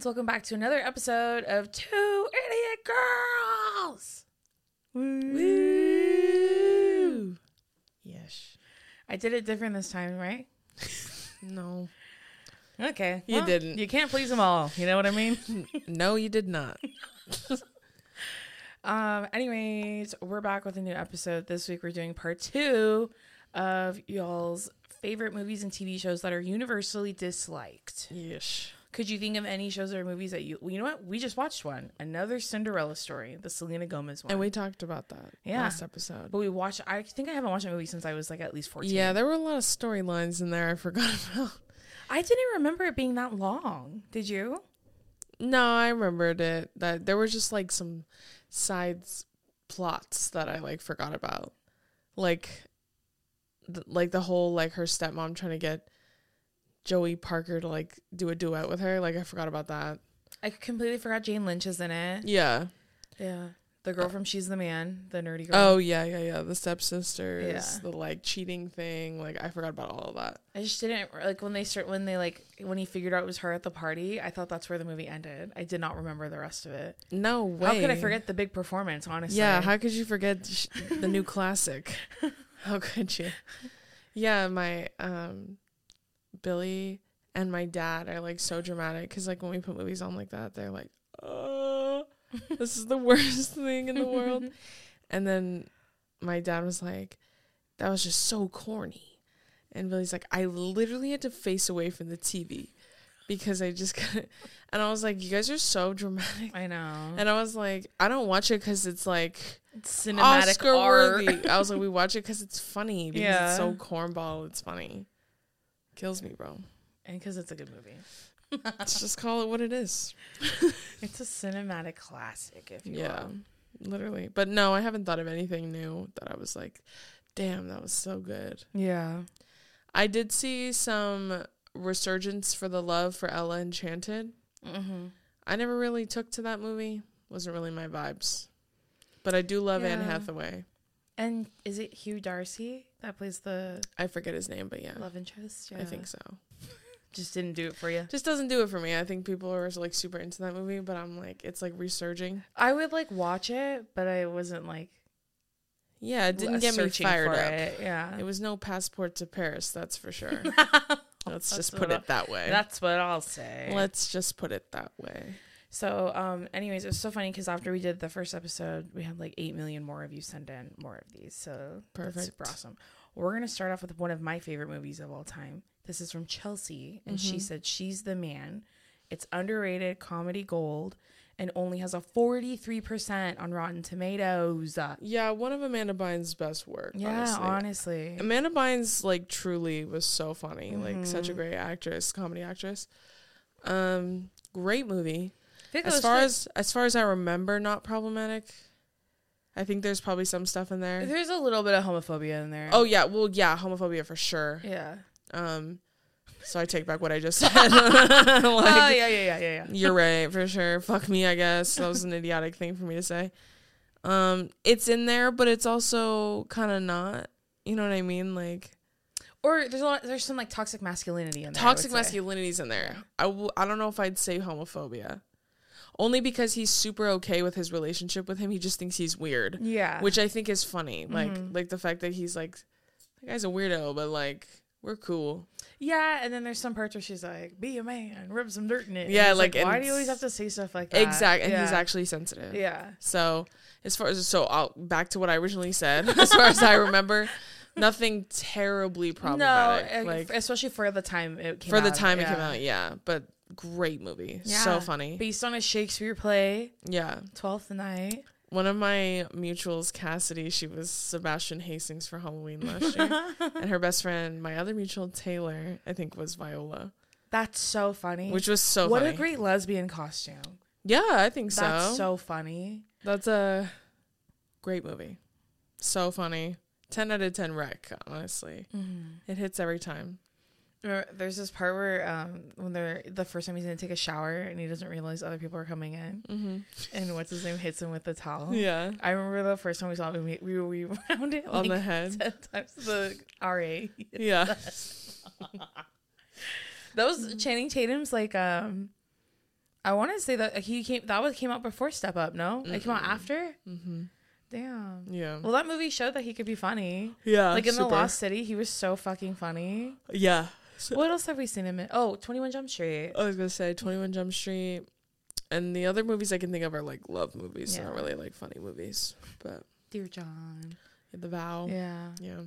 Friends, welcome back to another episode of Two Idiot Girls. Woo! Yes. I did it different this time, right? No. Okay. You didn't. You can't please them all. You know what I mean? No, you did not. um. Anyways, we're back with a new episode. This week we're doing part two of y'all's favorite movies and TV shows that are universally disliked. Yes. Could you think of any shows or movies that you? Well, you know what? We just watched one, another Cinderella story, the Selena Gomez one. And we talked about that Yeah. last episode. But we watched. I think I haven't watched a movie since I was like at least fourteen. Yeah, there were a lot of storylines in there I forgot about. I didn't remember it being that long. Did you? No, I remembered it. That there were just like some sides plots that I like forgot about. Like th- like the whole like her stepmom trying to get Joey Parker to like do a duet with her. Like I forgot about that. I completely forgot Jane Lynch is in it. Yeah. Yeah, the girl from She's the Man, the nerdy girl. Oh yeah, yeah, yeah. The stepsisters, Yeah. the like cheating thing. Like I forgot about all of that. I just didn't like when they start when they like when he figured out it was her at the party. I thought that's where the movie ended. I did not remember the rest of it. No way. How could I forget the big performance? Honestly, Yeah, how could you forget sh- the new classic? How could you? Yeah, my um Billy and my dad are like so dramatic cuz like when we put movies on like that, they're like, "Oh, this is the worst thing in the world." And then my dad was like, "That was just so corny." And Billy's like, "I literally had to face away from the TV." Because I just got and I was like, you guys are so dramatic. I know. And I was like, I don't watch it because it's like It's cinematic Oscar art. worthy. I was like, we watch it because it's funny. Because Yeah. it's so cornball. It's funny. Kills me, bro. and because it's a good movie. Let's just call it what it is. It's a cinematic classic, if you Yeah, will. literally. But no, I haven't thought of anything new that I was like, damn, that was so good. Yeah. I did see some resurgence for the love for Ella Enchanted. Mm-hmm. I never really took to that movie. Wasn't really my vibes. But I do love Anne Hathaway. And is it Hugh Dancy that plays the I forget his name, but yeah, love interest? I think so. Just didn't do it for you. just doesn't do it for me. I think people are like super into that movie, but I'm like, it's like resurging. I would like watch it, but I wasn't like Yeah, it didn't get me searching fired for up. It. Yeah. It was no passport to Paris, that's for sure. Let's just put what it that way. That's what I'll say. Let's just put it that way. So, um, anyways, it was so funny because after we did the first episode, we had like eight million more of you send in more of these. So that's super Perfect. awesome. We're gonna start off with one of my favorite movies of all time. This is from Chelsea, and she said she's the man. It's underrated comedy gold, and only has a forty three percent on Rotten Tomatoes. Yeah, one of Amanda Bynes' best work. Yeah, honestly. honestly. Amanda Bynes like truly was so funny, like such Mm-hmm. a great actress, comedy actress. Um, great movie. As far as as far as I remember, not problematic. I think there's probably some stuff in there. there's a little bit of homophobia in there. Oh yeah, well yeah, homophobia for sure. yeah. Um, so I take back what I just said. oh yeah, yeah, yeah, yeah, yeah. you're right for sure. Fuck me, I guess that was an idiotic thing for me to say. Um, it's in there, but it's also kind of not. You know what I mean? Like Or there's a lot. There's some like toxic masculinity in there. Toxic masculinity's in there. I w- I don't know if I'd say homophobia. Only because he's super okay with his relationship with him. He just thinks he's weird, Yeah. which I think is funny. Like Mhm. like the fact that he's like, the guy's a weirdo, but like we're cool. yeah, and then there's some parts where she's like, "Be a man, rub some dirt in it." Yeah, like, and why do you always have to say stuff like that? Exactly, and he's actually sensitive. Yeah. So as far as so, I'll back to what I originally said. As far as I remember, nothing terribly problematic. No, like especially for the time it came for the out, time it came out, yeah. But great movie, Yeah. so funny. Based on a Shakespeare play, Yeah, Twelfth Night. one of my mutuals, Cassidy, she was Sebastian Hastings for Halloween last year, and her best friend, my other mutual Taylor, I think was Viola, That's so funny. which was so what funny. a great lesbian costume. yeah, I think so. That's so funny. That's a great movie, so funny. Ten out of ten wreck, honestly. Mm-hmm. It hits every time. There's this part where um when they're the first time he's gonna take a shower and he doesn't realize other people are coming in Mm-hmm. and what's his name hits him with the towel. Yeah, I remember the first time we saw it, we we, we round it on like the head. ten times the RA. Yeah, That was Channing Tatum's like um I want to say that he came that was came out before Step Up, no? It came out after? mm-hmm. Damn. yeah, Well, that movie showed that he could be funny. yeah. like in super. The Lost City, he was so fucking funny. Yeah. So- What else have we seen him in? Oh, 21 Jump Street. I was gonna say Twenty One Jump Street, and the other movies I can think of are like love movies, Yeah. not really like funny movies. But Dear John. The Vow, Yeah. yeah.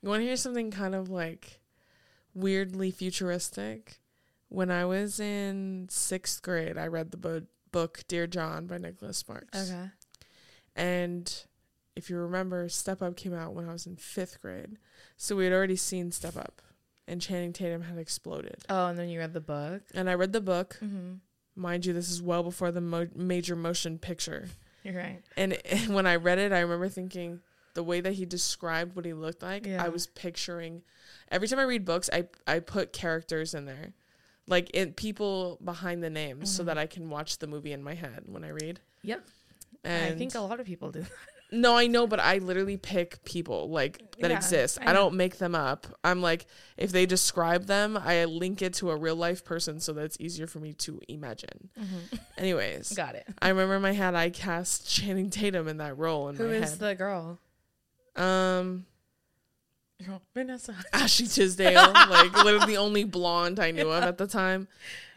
You want to hear something kind of like weirdly futuristic? When I was in sixth grade, I read the bo- book Dear John by Nicholas Sparks. Okay. And if you remember, Step Up came out when I was in fifth grade. So we had already seen Step Up, and Channing Tatum had exploded. Oh, and then you read the book. And I read the book. Mm-hmm. Mind you, this is well before the mo- major motion picture. You're right. And, and when I read it, I remember thinking the way that he described what he looked like, Yeah. I was picturing. Every time I read books, I, I put characters in there. Like in people behind the names so Mhm. that I can watch the movie in my head when I read. Yep. And I think a lot of people do. No, I know, but I literally pick people like that Yeah, exist. I I, don't make them up. I'm like, if they describe them, I link it to a real life person so that it's easier for me to imagine. Anyways, Got it. I remember in my head I cast Channing Tatum in that role in Who my is head. the girl? um, Vanessa. Ashley Tisdale, like literally the only blonde I knew of at the time.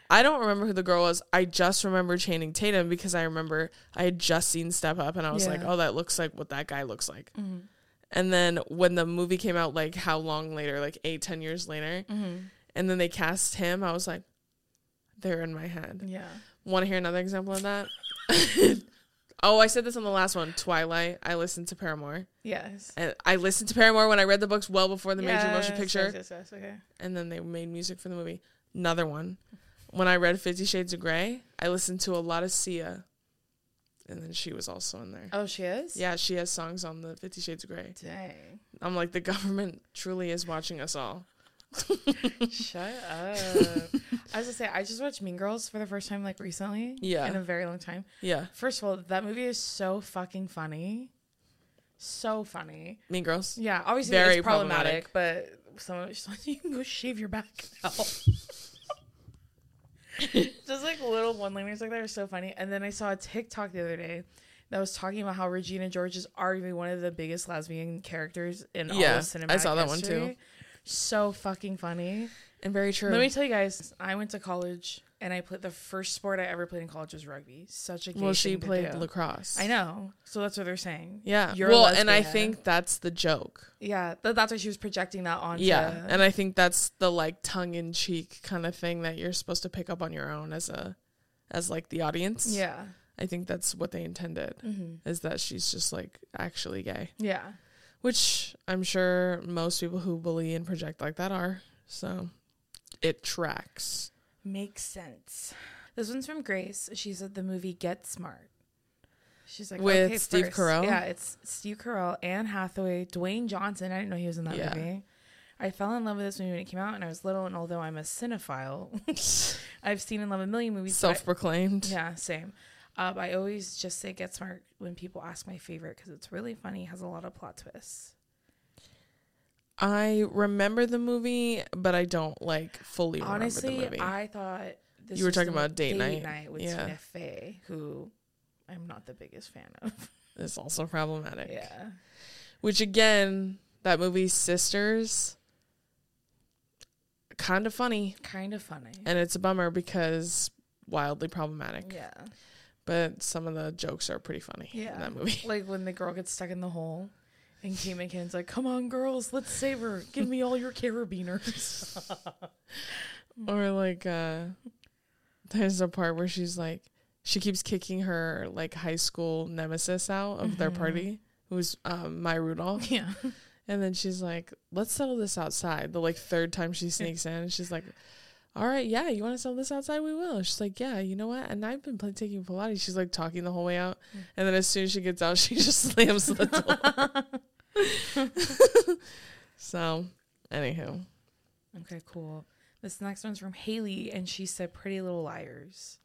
I don't remember who the girl was. I just remember Channing Tatum because I remember I had just seen Step Up and I was like, oh, that looks like what that guy looks like. Mm-hmm. And then when the movie came out, like how long later, like eight, ten years later, Mm-hmm. and then they cast him, I was like, they're in my head. Yeah. Want to hear another example of that? oh, I said this on the last one, Twilight. I listened to Paramore, Yes. and I listened to Paramore when I read the books well before the major motion picture, Yes, yes, yes, okay. and then they made music for the movie. Another one, when I read Fifty Shades of Grey, I listened to a lot of Sia, and then she was also in there. Oh, she is? Yeah, she has songs on the Fifty Shades of Grey. Dang. I'm like, the government truly is watching us all. Shut up. I was gonna say, I just watched Mean Girls for the first time like recently. Yeah. In a very long time. Yeah, First of all, that movie is so fucking funny. So funny. Mean Girls. Yeah, obviously Very it's problematic, but someone just like you can go shave your back now. just like little one-liners like that are so funny. And then I saw a TikTok the other day that was talking about how Regina George is arguably one of the biggest lesbian characters in all Yeah, of cinematic I saw that one too. So fucking funny. And very true. Let me tell you guys, I went to college and I played the first sport I ever played in college was rugby. Such a gay well, she played do. lacrosse. I know. So that's what they're saying. Yeah. You're well, and I think that's the joke. Yeah, th- that's why she was projecting that onto. Yeah. And I think that's the like tongue in cheek kind of thing that you're supposed to pick up on your own as a as like the audience. yeah, I think that's what they intended mm-hmm. is that she's just like actually gay, yeah. which I'm sure most people who bully and project like that are. So it tracks. Makes sense. This one's from Grace. She said the movie Get Smart. She's like With okay, Steve first- Carell? Yeah, it's Steve Carell, Anne Hathaway, Dwayne Johnson. I didn't know he was in that Yeah. movie. I fell in love with this movie when it came out, and I was little. And although I'm a cinephile, I've seen and loved a million movies. Self proclaimed. Yeah, same. Um, I always just say Get Smart when people ask my favorite because it's really funny, has a lot of plot twists. I remember the movie, but I don't like fully Honestly, remember the movie. I thought this You were talking about date night. with Yeah. Tina Fey, who I'm not the biggest fan of. It's also problematic. yeah. Which again, that movie Sisters, kind of funny, Kind of funny. and it's a bummer because wildly problematic. yeah. But some of the jokes are pretty funny Yeah. in that movie. Like when the girl gets stuck in the hole and Kate McKinnon's like, Come on, girls, let's save her. Give me all your carabiners. or like uh there's a part where she's like she keeps kicking her like high school nemesis out of their Mhm. party who's um Maya Rudolph yeah. and then she's like let's settle this outside the like third time she sneaks in she's like all right yeah you want to settle this outside we will she's like yeah you know what and I've been pl- taking Pilates she's like talking the whole way out Mm. and then as soon as she gets out she just slams the door so anywho Okay, cool. This next one's from Haley, and she said "Pretty Little Liars."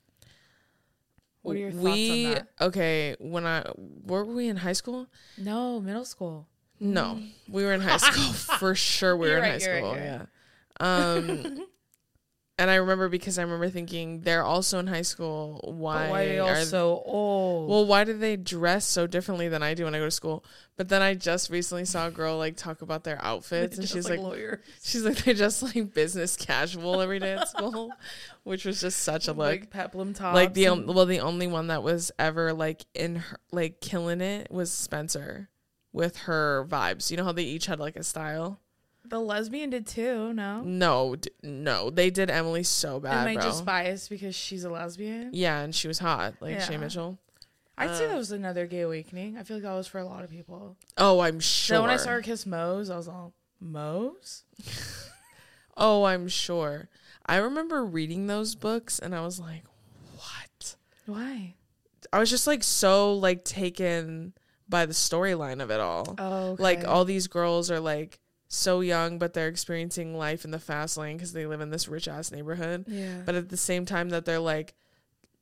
What are your thoughts we on that? okay when i were we in high school No, middle school. no we were in high school for sure we were You're in high school right, yeah um and i remember because i remember thinking they're also in high school why, why are they all are so old? well why do they dress so differently than i do when i go to school but then i just recently saw a girl like talk about their outfits and she's like lawyers. she's like they're just like business casual every day at school which was just such a look like peplum top. like the well the only one that was ever like in her like killing it was Spencer with her vibes. You know how they each had like a style? The lesbian did too. No, No, d- no, they did Emily so bad, am I bro. just biased because she's a lesbian? yeah, and she was hot, like Shay Mitchell. I'd say Uh, that was another gay awakening. I feel like that was for a lot of people. Oh, I'm sure. So when I saw her kiss Mose, I was all Mose. oh, I'm sure. I remember reading those books, and I was like, what? Why? I was just like so like taken by the storyline of it all. Oh, like all these girls are like so young but they're experiencing life in the fast lane because they live in this rich ass neighborhood. Yeah. but at the same time that they're like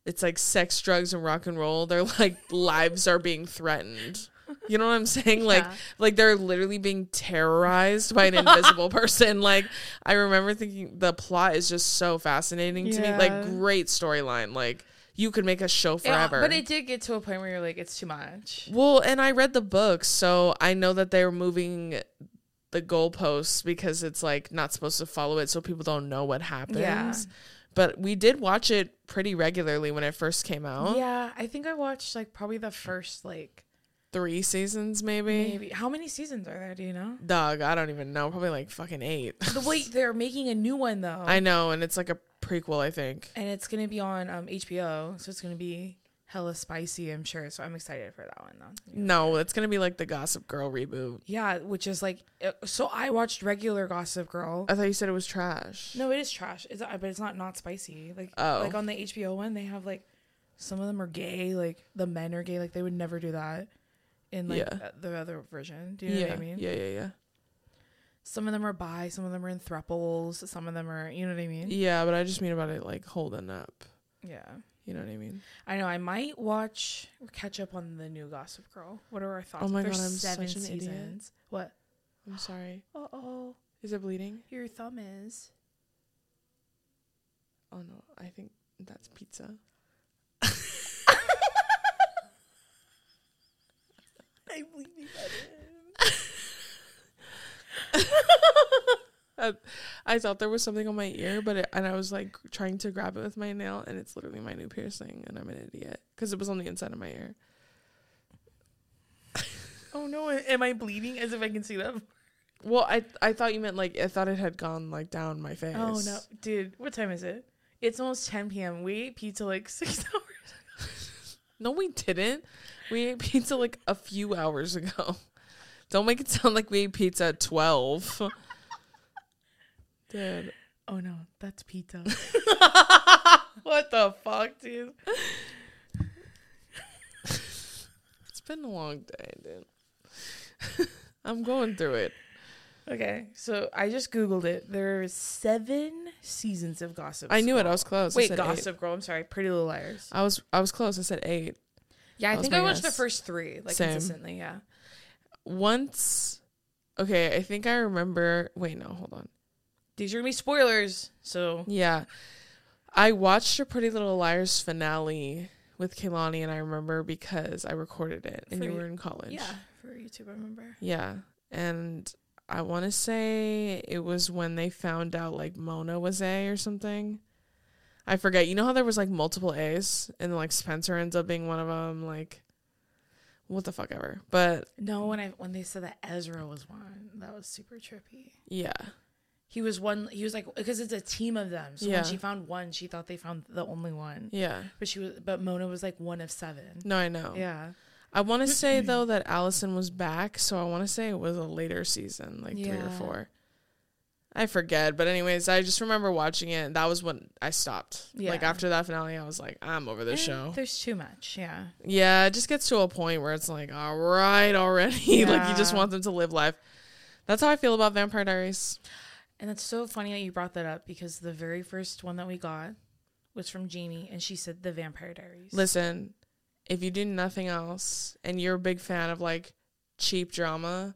it's like sex drugs and rock and roll their like lives are being threatened. You know what i'm saying? Like Yeah. like they're literally being terrorized by an invisible person. Like i remember thinking the plot is just so fascinating to me. Like great storyline. Like you could make a show Yeah, forever. but it did get to a point where you're like, it's too much. well, and I read the books, so I know that they're moving the goalposts because it's like not supposed to follow it, so people don't know what happens. Yeah. But we did watch it pretty regularly when it first came out. Yeah, I think I watched like probably the first like Three seasons, maybe. maybe. How many seasons are there? Do you know? Dog, I don't even know. Probably like fucking eight. The wait, they're making a new one though, I know, and it's like a prequel, I think. and it's gonna be on um, HBO, so it's gonna be hella spicy. I'm sure. So I'm excited for that one though. No, it's gonna be like the Gossip Girl reboot. Yeah, which is like, uh, so I watched regular Gossip Girl. I thought you said it was trash. No, it is trash. It's but it's not not spicy. Like Oh. like on the HBO one, they have like some of them are gay. Like the men are gay. Like they would never do that in like Yeah. uh, the other version. Do you know yeah, what I mean? yeah, yeah, yeah. Some of them are bi. Some of them are in thruples. Some of them are. You know what I mean? Yeah, but I just mean about it like holding up. Yeah. You know what I mean? I know. I might watch or catch up on the new Gossip Girl. What are our thoughts? Oh my There's God, I'm seven such an idiot. seasons. What? I'm sorry. Uh oh. Is it bleeding? Your thumb is. Oh no, I think that's pizza. I believe you I, thought there was something on my ear, but it, and I was like trying to grab it with my nail, and it's literally my new piercing, and I'm an idiot because it was on the inside of my ear. Oh no! Am I bleeding? As if I can see that. Well, I I thought you meant like I thought it had gone like down my face. Oh no, dude! What time is it? It's almost 10 p.m. We ate pizza like six hours. no, we didn't. We ate pizza like a few hours ago. Don't make it sound like we ate pizza at twelve. Dude, Oh no, that's pizza. what the fuck, dude? it's been a long day, dude. I'm going through it. Okay, so I just googled it. There are seven seasons of Gossip. I knew it. I was close. I Wait, said eight. Gossip Girl. I'm sorry, Pretty Little Liars. I was I was close. I said eight. Yeah, I That think I watched the first three like Same. consistently. Yeah. Once, okay, I think I remember. Wait, no, hold on. These are gonna be spoilers. So Yeah, I watched a Pretty Little Liars finale with Kaylani, and I remember because I recorded it, and For you you- were in college. Yeah, for YouTube, I remember. Yeah. And I want to say it was when they found out like Mona was A or something. I forget. You know how there was like multiple A's and like Spencer ends up being one of them. Like, what the fuck ever. But No, when I when they said that Ezra was one, that was super trippy. yeah, He was one. He was like because it's a team of them. So Yeah. when she found one, she thought they found the only one. yeah. But she was. But Mona was like one of seven. No, I know. Yeah. I want to say though that Allison was back, so I want to say it was a later season, like three or four. I forget, but anyways, I just remember watching it. And that was when I stopped. yeah. Like after that finale, I was like, I'm over this Eh, show. There's too much. Yeah. Yeah, it just gets to a point where it's like, all right, already. like you just want them to live life. That's how I feel about Vampire Diaries. And it's so funny that you brought that up because the very first one that we got was from Jamie, and she said the Vampire Diaries. Listen, if you do nothing else and you're a big fan of like cheap drama,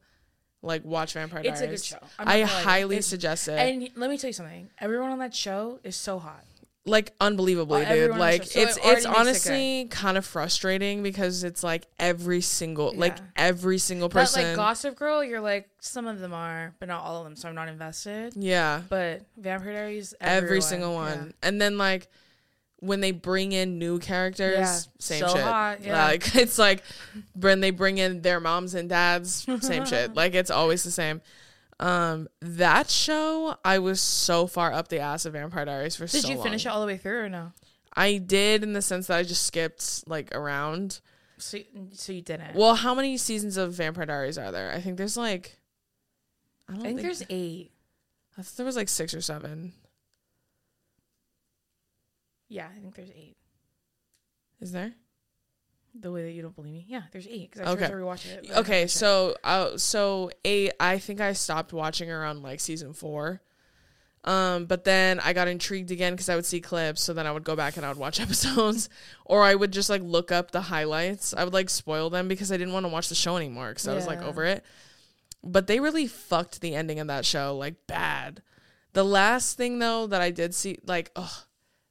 like watch Vampire Diaries. it's a good show. I highly suggest it. And let me tell you something. Everyone on that show is so hot. Like unbelievably, Oh, dude. everyone on the Like. So it's it it's honestly kind of frustrating because it's like every single like every single But person. like Gossip Girl, you're like some of them are, but not all of them. So I'm not invested. yeah. But Vampire Diaries, every everyone, single yeah. one. And then like when they bring in new characters, Yeah, same so shit. hot, yeah. Like it's like when they bring in their moms and dads, same shit. Like it's always the same. Um, that show, I was so far up the ass of Vampire Diaries for Did so you finish it all the way through or no? I did in the sense that I just skipped like around. So, so you didn't. Well, how many seasons of Vampire Diaries are there? I think there's like, I I think think, there's eight. I thought there was like six or seven. Yeah, I think there's eight. Is there? The way that you don't believe me. Yeah, there's eight because I Okay. tried to rewatch it. Okay, so uh, so eight. I think I stopped watching around like season four. Um, but then I got intrigued again because I would see clips, so then I would go back and I would watch episodes, or I would just like look up the highlights. I would like spoil them because I didn't want to watch the show anymore because I was like over it. But they really fucked the ending of that show like bad. The last thing though that I did see, like, oh,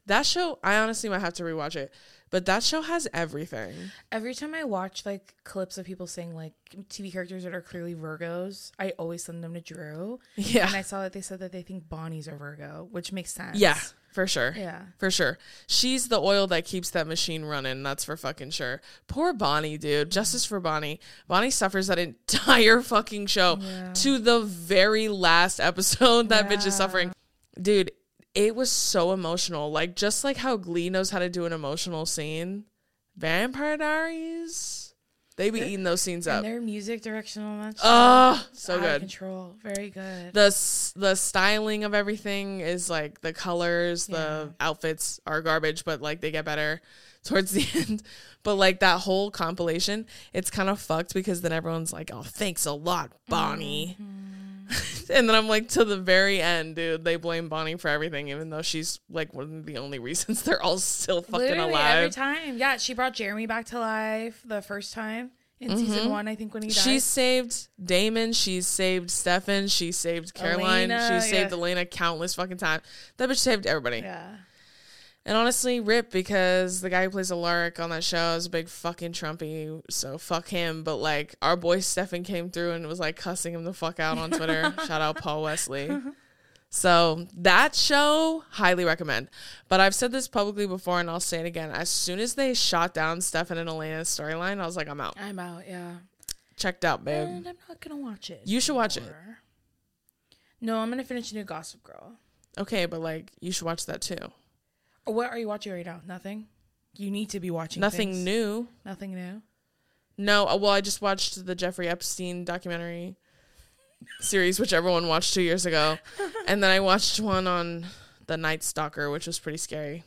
that show, I honestly might have to rewatch it. But that show has everything. Every time I watch like clips of people saying like TV characters that are clearly Virgos, I always send them to Drew. Yeah. And I saw that they said that they think Bonnie's a Virgo, which makes sense. Yeah, for sure. Yeah. For sure. She's the oil that keeps that machine running. That's for fucking sure. Poor Bonnie, dude. Justice for Bonnie. Bonnie suffers that entire fucking show Yeah. to the very last episode. That bitch is suffering. Dude, it was so emotional. Like, just like how Glee knows how to do an emotional scene, Vampire Diaries, they be eating those scenes And up. their music direction on that. Oh, so good. control. Very good. the the styling of everything is like the colors, the Yeah. outfits are garbage, but like they get better towards the end. But like that whole compilation, it's kind of fucked because then everyone's like, "Oh, thanks a lot, Bonnie." Mm-hmm. and then I'm like, to the very end, dude, they blame Bonnie for everything, even though she's like one of the only reasons they're all still fucking Literally alive. every time. Yeah, she brought Jeremy back to life the first time in mm-hmm. season one, I think when he died. She's saved Damon. she saved Stefan. She saved Caroline. Elena, she saved yeah. Elena countless fucking times. That bitch saved everybody. yeah. And honestly, rip because the guy who plays Alaric on that show is a big fucking Trumpy, so fuck him. But like our boy Stefan came through and was like cussing him the fuck out on Twitter. Shout out Paul Wesley. So that show, highly recommend. But I've said this publicly before and I'll say it again. As soon as they shot down Stefan and Elena's storyline, I was like, I'm out. I'm out, yeah. Checked out, babe. And I'm not gonna watch it. You should watch it. No, I'm gonna finish new Gossip Girl. Okay, but like you should watch that too. What are you watching right now? Nothing. You need to be watching Nothing things. new. Nothing new. No, uh, well, I just watched the Jeffrey Epstein documentary series, which everyone watched two years ago, and then I watched one on the Night Stalker, which was pretty scary,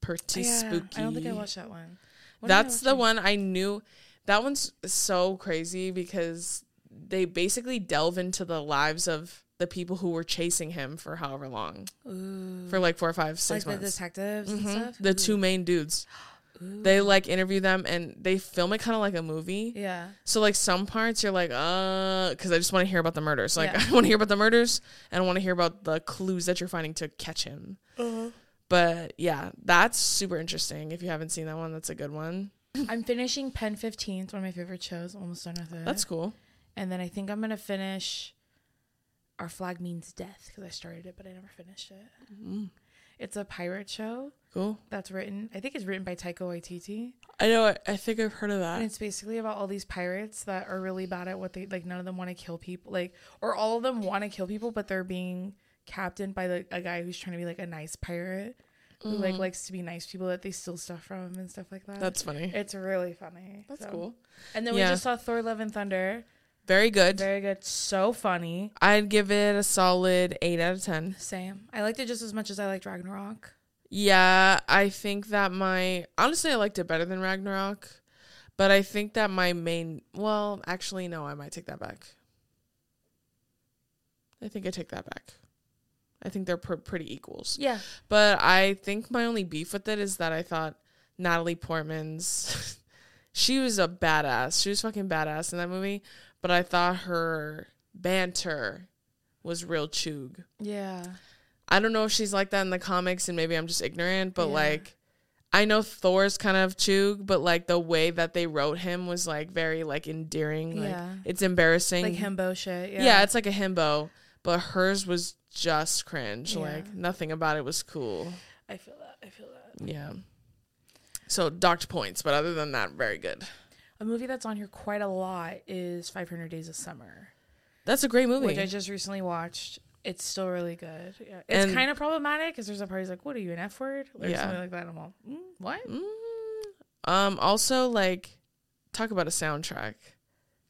pretty Yeah, spooky. I don't think I watched that one. What That's the one I knew. That one's so crazy because they basically delve into the lives of the people who were chasing him for however long, Ooh. for like four, or five, like six the detectives and Mhm. stuff. The two main dudes. They like interview them and they film it kind of like a movie. Yeah. So like some parts you're like, uh, because I just want to hear about the murders. Like Yeah. I want to hear about the murders and I want to hear about the clues that you're finding to catch him. Uh-huh. But yeah, that's super interesting. If you haven't seen that one, that's a good one. I'm finishing Pen 15. It's one of my favorite shows. Almost done with it. That's cool. And then I think I'm gonna finish Our Flag Means Death because I started it but I never finished it. Mm, It's a pirate show cool. that's written. I think it's written by Taika Waititi, I know. I, I think I've heard of that. and it's basically about all these pirates that are really bad at what they like. None of them want to kill people, like, or all of them want to kill people, but they're being captained by like a guy who's trying to be like a nice pirate who like Mhm. likes to be nice people that they steal stuff from and stuff like that. That's funny. it's really funny. That's So- cool. And then Yeah. we just saw Thor: Love and Thunder. Very good. Very good. So funny. I'd give it a solid eight out of ten. Same. I liked it just as much as I liked Ragnarok. Yeah, I think that my honestly I liked it better than Ragnarok, but I think that my main well, actually no, I might take that back. I think I take that back. I think they're pr- pretty equals. Yeah. But I think my only beef with it is that I thought Natalie Portman's she was a badass. She was fucking badass in that movie, but I thought her banter was real chug. Yeah. I don't know if she's like that in the comics and maybe I'm just ignorant, but Yeah. like I know Thor's kind of chug, but like the way that they wrote him was like very like endearing. Like Yeah. it's embarrassing. Like himbo shit. Yeah. Yeah. it's like a himbo, but hers was just cringe. Yeah. Like nothing about it was cool. I feel that. I feel that. Yeah. So docked points, but other than that, very good. A movie that's on here quite a lot is 500 Days of Summer, That's a great movie. which I just recently watched. It's still really good. Yeah. It's kind of problematic because there's a part he's like, "What are you an F word?" or Yeah. something like that. I'm all, mm, "What?" Mm, um. Also, like, talk about a soundtrack.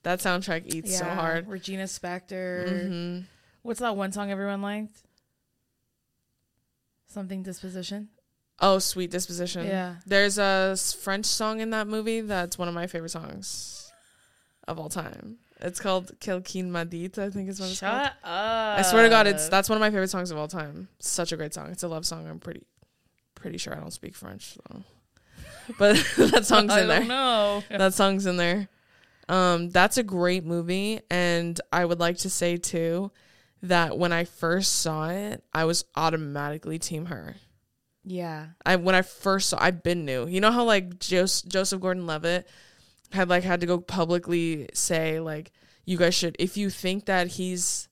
That soundtrack eats so hard. Regina Spektor. hmm What's that one song everyone liked? Something disposition. Oh, Sweet Disposition. Yeah. There's a French song in that movie that's one of my favorite songs of all time. It's called Quelqu'un m'a dit, I think is what it's called. Shut up. I swear to God, it's that's one of my favorite songs of all time. Such a great song. It's a love song. I'm pretty pretty sure I don't speak French, so. but that song's in there. don't know. that song's in there. Um, that's a great movie, and I would like to say too that when I first saw it, I was automatically team her. Yeah. I when I first saw, I've been new. You know how like Jos- Joseph Gordon-Levitt had like had to go publicly say like you guys should if you think that he's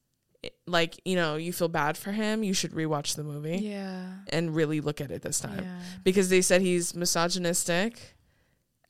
like you know you feel bad for him, you should rewatch the movie Yeah. and really look at it this time Yeah. because they said he's misogynistic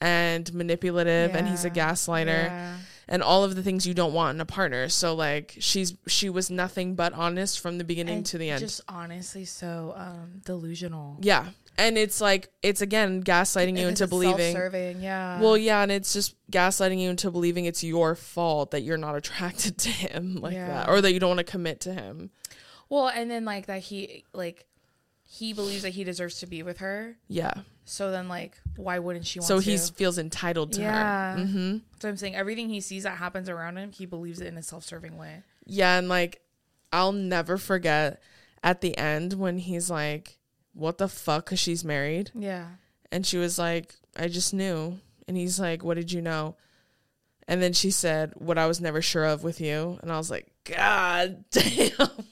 and manipulative and he's a Yeah. gaslighter Yeah. And all of the things you don't want in a partner. So like she's she was nothing but honest from the beginning And to the end. Just honestly so um delusional. yeah. And it's like it's again gaslighting you into it's believing self-serving, yeah. Well, yeah, and it's just gaslighting you into believing it's your fault that you're not attracted to him like Yeah. that or that you don't want to commit to him. well, and then like that he like he believes that he deserves to be with her. Yeah. So then like why wouldn't she want to So to? he feels entitled to Yeah. her. hmm So I'm saying everything he sees that happens around him, he believes it in a self-serving way. Yeah, and like I'll never forget at the end when he's like, "What the fuck?" Because she's married, Yeah. and she was like, "I just knew," and he's like, "What did you know?" And then she said, "What I was never sure of with you," and I was like, "God damn!"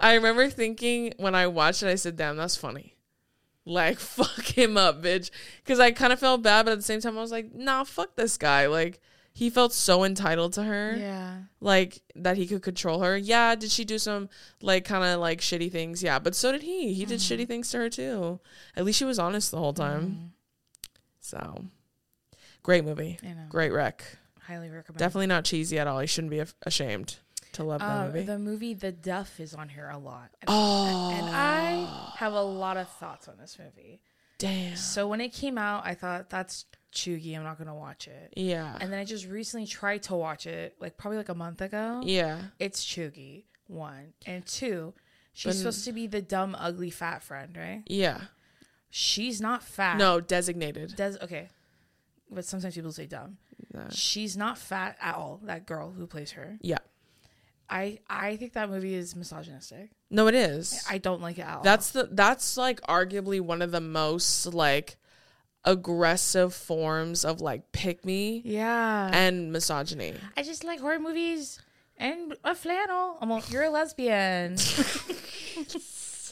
I remember thinking when I watched it, I said, "Damn, that's funny." Like fuck him up, bitch. Because I kind of felt bad, but at the same time, I was like, "Nah, fuck this guy." Like he felt so entitled to her Yeah. like that he could control her. Yeah, did she do some like kind of like shitty things? Yeah, but so did he. He did shitty mm-hmm. things to her too. At least she was honest the whole time. Mm-hmm. So, great movie. I know. Great wreck. Highly recommend. Definitely not cheesy at all. He shouldn't be af- ashamed to love that Uh, movie. the movie The Duff is on here a lot. And, oh, and I have a lot of thoughts on this movie. damn. So when it came out, I thought that's chuggy. I'm not gonna watch it. Yeah. And then I just recently tried to watch it, like probably like a month ago. yeah. It's chuggy. One and two. She's But- supposed to be the dumb, ugly, fat friend, right? Yeah. She's not fat. No, designated. Does okay. But sometimes people say dumb. No. She's not fat at all. That girl who plays her. Yeah. I I think that movie is misogynistic. No, it is. I don't like it at all. That's the that's like arguably one of the most like aggressive forms of like pick me yeah. and misogyny. I just like horror movies and a flannel. I'm like, you're a lesbian.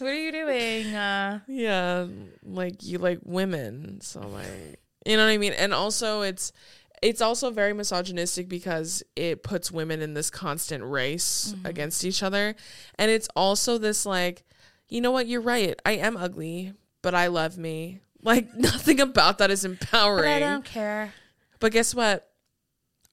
What are you doing? Uh, yeah, like you like women, so like you know what I mean. And also, it's it's also very misogynistic because it puts women in this constant race Mm-hmm. against each other, and it's also this like, you know what? You're right. I am ugly, but I love me. Like nothing about that is but empowering. I don't care. But guess what?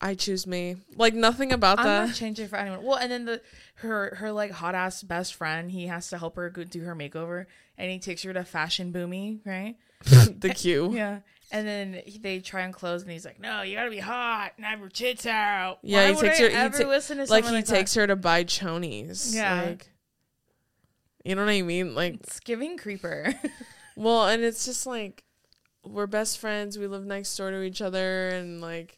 I choose me. Like nothing about I'm that. not changing for anyone. Well, and then the her her like hot ass best friend, he has to help her do her makeover, and he takes her to Fashion Boomy, right? the cue. Yeah. And then he, they try and close, and he's like, "No, you gotta be hot and have your tits out." Yeah, Why he would takes I her- he Ever ta- listen to Like he takes that? her to buy chonies. Yeah. Like, you know what I mean? Like, It's giving creeper. well, and it's just like we're best friends. We live next door to each other, and like,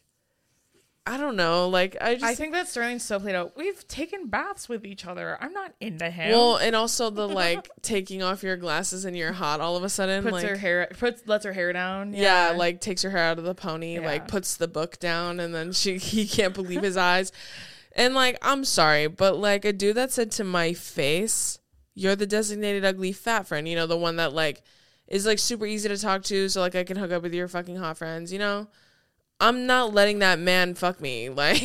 I don't know. Like, I just I think that Sterling's so played out. We've taken baths with each other. I'm not into him. well, and also the like taking off your glasses and you're hot all of a sudden. puts like, her hair, puts lets her hair down. yeah, like takes her hair out of the pony, Yeah. like puts the book down, and then she he can't believe his eyes. And like, I'm sorry, but like a dude that said to my face, "You're the designated ugly fat friend," you know, the one that like is like super easy to talk to, so like I can hook up with your fucking hot friends, you know. I'm not letting that man fuck me. Like,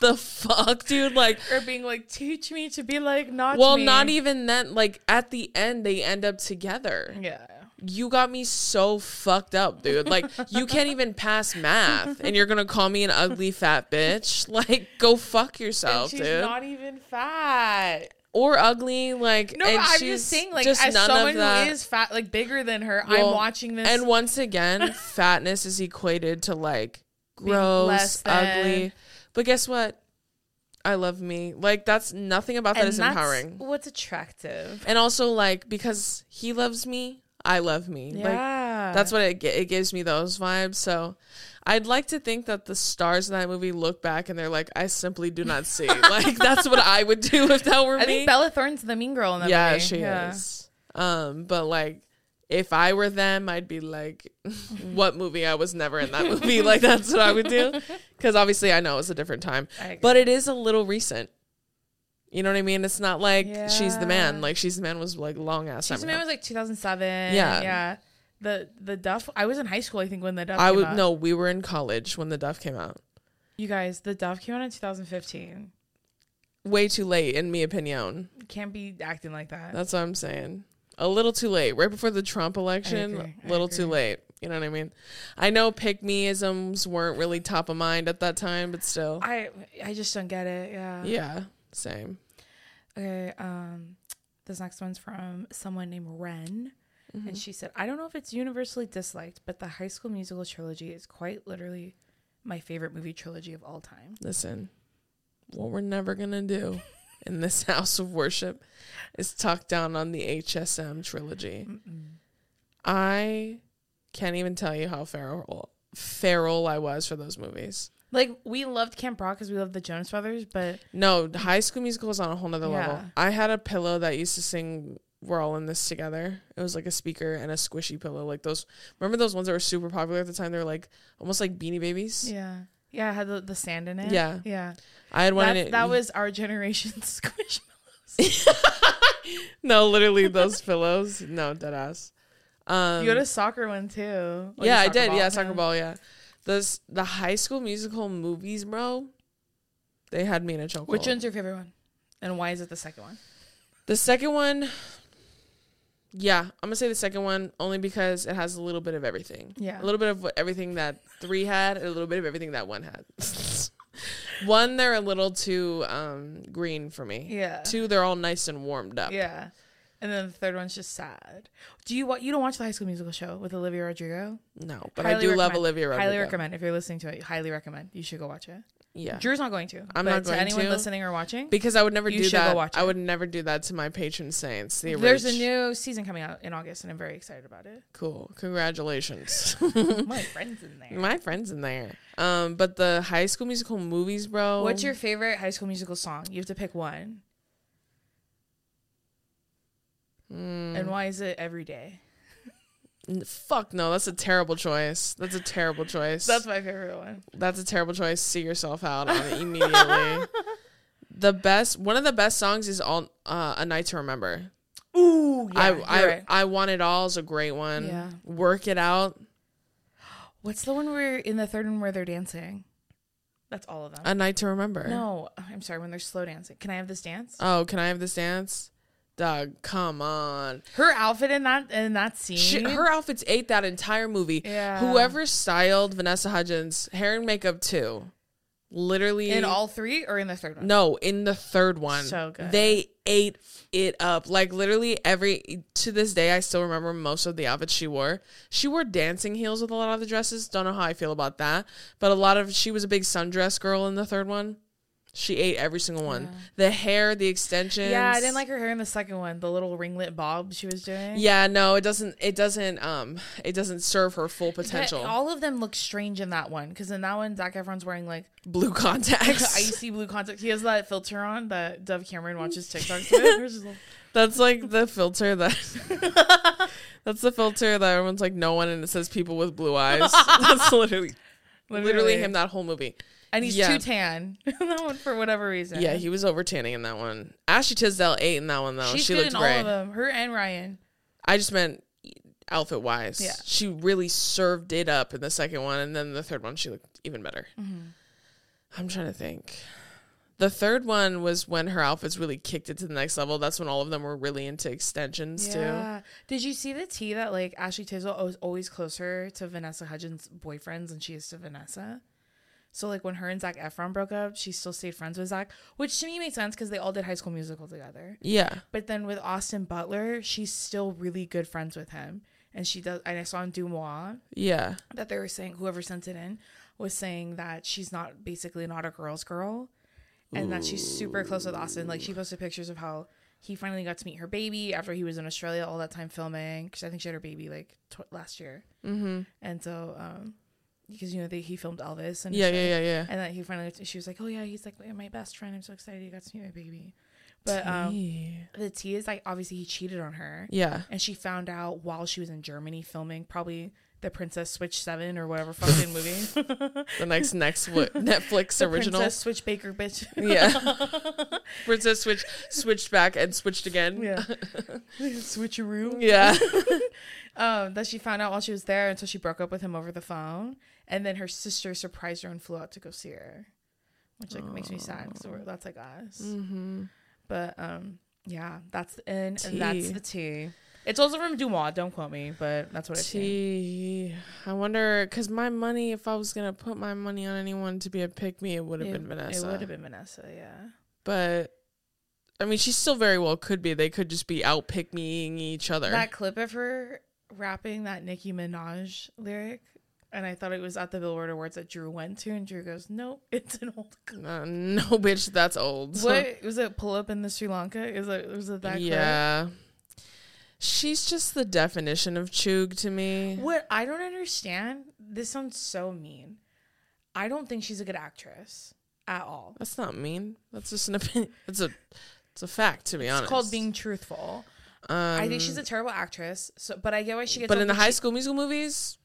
the fuck, dude. Like, or being like, teach me to be like not. well, me." not even that. Like at the end, they end up together Yeah. you got me so fucked up, dude. Like you can't even pass math, and you're gonna call me an ugly fat bitch. Like go fuck And yourself, she's dude. not even fat. Or ugly, like No, and I'm just saying, like, just as none someone who is fat, like bigger than her, Well, I'm watching this. And once again, fatness is equated to like gross, ugly. But guess what? I love me. Like that's nothing about that and is empowering. What's attractive? And also like because he loves me, I love me. Like Yeah, That's what it, it gives me those vibes. So I'd like to think that the stars in that movie look back and they're like, I simply do not see. like that's what I would do if that were I me. think Bella Thorne's the mean girl in that movie. yeah, movie. she is. Um, but like if I were them, I'd be like, what movie? I was never in that movie. like that's what I would do. Because obviously I know it's a different time, but it is a little recent. You know what I mean? It's not like she's the man. Like she's the man was like long ass time. She's the ago. Man was like 2007. Yeah. yeah. The the Duff. I was in high school. I think when the Duff. I would out. no. We were in college when the Duff came out. You guys, the Duff came out in 2015. way too late in me opinion. Can't be acting like that. That's what I'm saying. A little too late. Right before the Trump election, a little too late. You know what I mean? I know pick meisms weren't really top of mind at that time, but still. I I just don't get it. Yeah. Yeah, same. Okay. Um, this next one's from someone named Ren. Mm-hmm. And she said, I don't know if it's universally disliked, but the High School Musical trilogy is quite literally my favorite movie trilogy of all time. Listen, what we're never going to do in this house of worship is talk down on the HSM trilogy. I can't even tell you how feral, feral I was for those movies. Like, we loved Camp Rock because we loved the Jonas Brothers, but No, High School Musical was on a whole nother level. I had a pillow that used to sing "We're All in This Together." It was like a speaker and a squishy pillow, like those. Remember those ones that were super popular at the time? They were like almost like Beanie Babies. yeah. Yeah, it had the, the sand in it. Yeah. Yeah. I had one. It. that was our generation's squish. no, literally those pillows. No, dead ass. Um, you had a soccer one too. Yeah, I did. ball, Yeah, soccer ball. Yeah, those the High School Musical movies, bro. They had me in a chokehold. Which one's your favorite one? And why is it the second one? The second one, yeah, I'm gonna say the second one only because it has a little bit of everything. Yeah. a little bit of what everything that three had, and a little bit of everything that one had. one, they're a little too um, green for me. Yeah. Two, they're all nice and warmed up. Yeah. And then the third one's just sad. Do you wa- you don't watch the High School Musical show with Olivia Rodrigo? No, but I Highly do love. Olivia Rodrigo. Highly recommend if you're listening to it. Highly recommend. You should go watch it. Yeah, Drew's not going to. I'm not going to anyone to. listening or watching. because I would never do that. I would never do that to my patron saints. The There's a new season coming out in August, and I'm very excited about it. cool. Congratulations. My friends in there. my friends in there. Um, but the High School Musical movies, bro. What's your favorite High School Musical song? You have to pick one. Mm. And why is it every day? Fuck no, that's a terrible choice. That's a terrible choice. That's my favorite one. That's a terrible choice. See yourself out on it immediately. the best, one of the best songs is all uh, "A Night to Remember." Ooh, yeah, I I right. I want it all is a great one. Yeah. Work it out. What's the one where in the third one where they're dancing? That's all of them. A night to remember. no, I'm sorry. When they're slow dancing, can I have this dance? Oh, can I have this dance? Doug, come on. Her outfit in that in that scene. She, her outfits ate that entire movie. Yeah. Whoever styled Vanessa Hudgens hair and makeup too, literally in all three or in the third one? No, in the third one. So good. They ate it up. Like literally every to this day I still remember most of the outfits she wore. She wore dancing heels with a lot of the dresses. Don't know how I feel about that. But a lot of she was a big sundress girl in the third one. She ate every single one. The hair, the extensions. Yeah, I didn't like her hair in the second one. The little ringlet bob she was doing. Yeah, no, it doesn't it doesn't um it doesn't serve her full But potential. all of them look strange in that one because in that one, Zac Efron's wearing like Blue contacts. icy blue contacts. He has that filter on that Dove Cameron watches TikToks with. Like- That's like the filter that That's the filter that everyone's like no one and it says people with blue eyes. That's literally literally him that whole movie. And he's yeah. too tan. that one for whatever reason. Yeah, he was over tanning in that one. Ashley Tisdale ate in that one though. she's she good looked in all great. of them. Her and Ryan. I just meant outfit wise. Yeah. She really served it up in the second one and then the third one she looked even better. Mm-hmm. I'm trying to think. The third one was when her outfits really kicked it to the next level. That's when all of them were really into extensions too. Did you see the tea that like Ashley Tisdale was always closer to Vanessa Hudgens' boyfriends than she is to Vanessa? So like when her and Zac Efron broke up, she still stayed friends with Zac, which to me makes sense because they all did High School Musical together. Yeah. But then with Austin Butler, she's still really good friends with him, and she does. And I saw in DeuxMoi Yeah. that they were saying whoever sent it in was saying that she's not basically not a girl's girl, and that she's super close with Austin. Like she posted pictures of how he finally got to meet her baby after he was in Australia all that time filming. Because I think she had her baby like tw- last year, Mm-hmm. and so um, because you know they, he filmed Elvis and Yeah, yeah, yeah, yeah. And then he finally, she was like, "Oh yeah, he's like my best friend. I'm so excited he got to meet my baby." But um, the tea is like obviously he cheated on her, yeah. and she found out while she was in Germany filming probably the Princess Switch Seven or whatever fucking movie. The next next what Netflix the original. Princess Switch Baker bitch. Yeah. Princess switch switched back and switched again. yeah, switcheroo. Yeah. Um, that she found out while she was there, and so she broke up with him over the phone. And then her sister surprised her and flew out to go see her, which like makes me sad because that's like us. mm-hmm. But um, yeah, that's the end, and that's the tea. It's also from DeuxMoi. Don't quote me, but that's what. Tea. I wonder because my money, if I was gonna put my money on anyone to be a pick me, it would have been Vanessa. It would have been Vanessa. Yeah. But I mean, she still very well could be. They could just be out pick meing each other. That clip of her rapping that Nicki Minaj lyric, and I thought it was at the Billboard Awards that Drew went to, and Drew goes, "Nope, it's an old." clip." Uh, no, bitch, that's old. What was it? Pull up in the Sri Lanka? Is it was it that? clip? She's just the definition of chug to me. What I don't understand. This sounds so mean. I don't think she's a good actress at all. That's not mean. That's just an opinion. It's a it's a fact to be It's honest. It's called being truthful. I think she's Um, a terrible actress. So, but I get why she gets. But in the the High she- School Musical movies,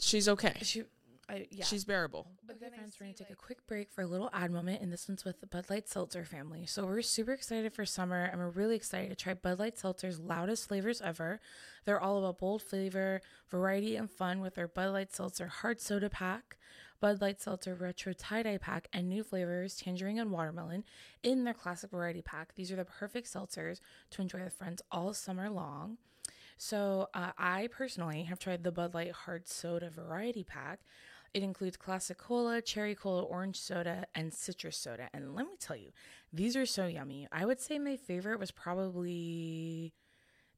she's okay. she, I, yeah. She's bearable. Okay, friends, we're gonna take a quick break for a little ad moment, and this one's with the Bud Light Seltzer family. So we're super excited for summer, and we're really excited to try Bud Light Seltzer's loudest flavors ever. They're all about bold flavor, variety, and fun with their Bud Light Seltzer Hard Soda Pack, Bud Light Seltzer Retro Tie Dye Pack, and new flavors Tangerine and Watermelon in their classic variety pack. These are the perfect seltzers to enjoy with friends all summer long. So uh, I personally have tried the Bud Light Hard Soda Variety Pack. It includes classic cola, cherry cola, orange soda, and citrus soda. And let me tell you, these are so yummy. I would say my favorite was probably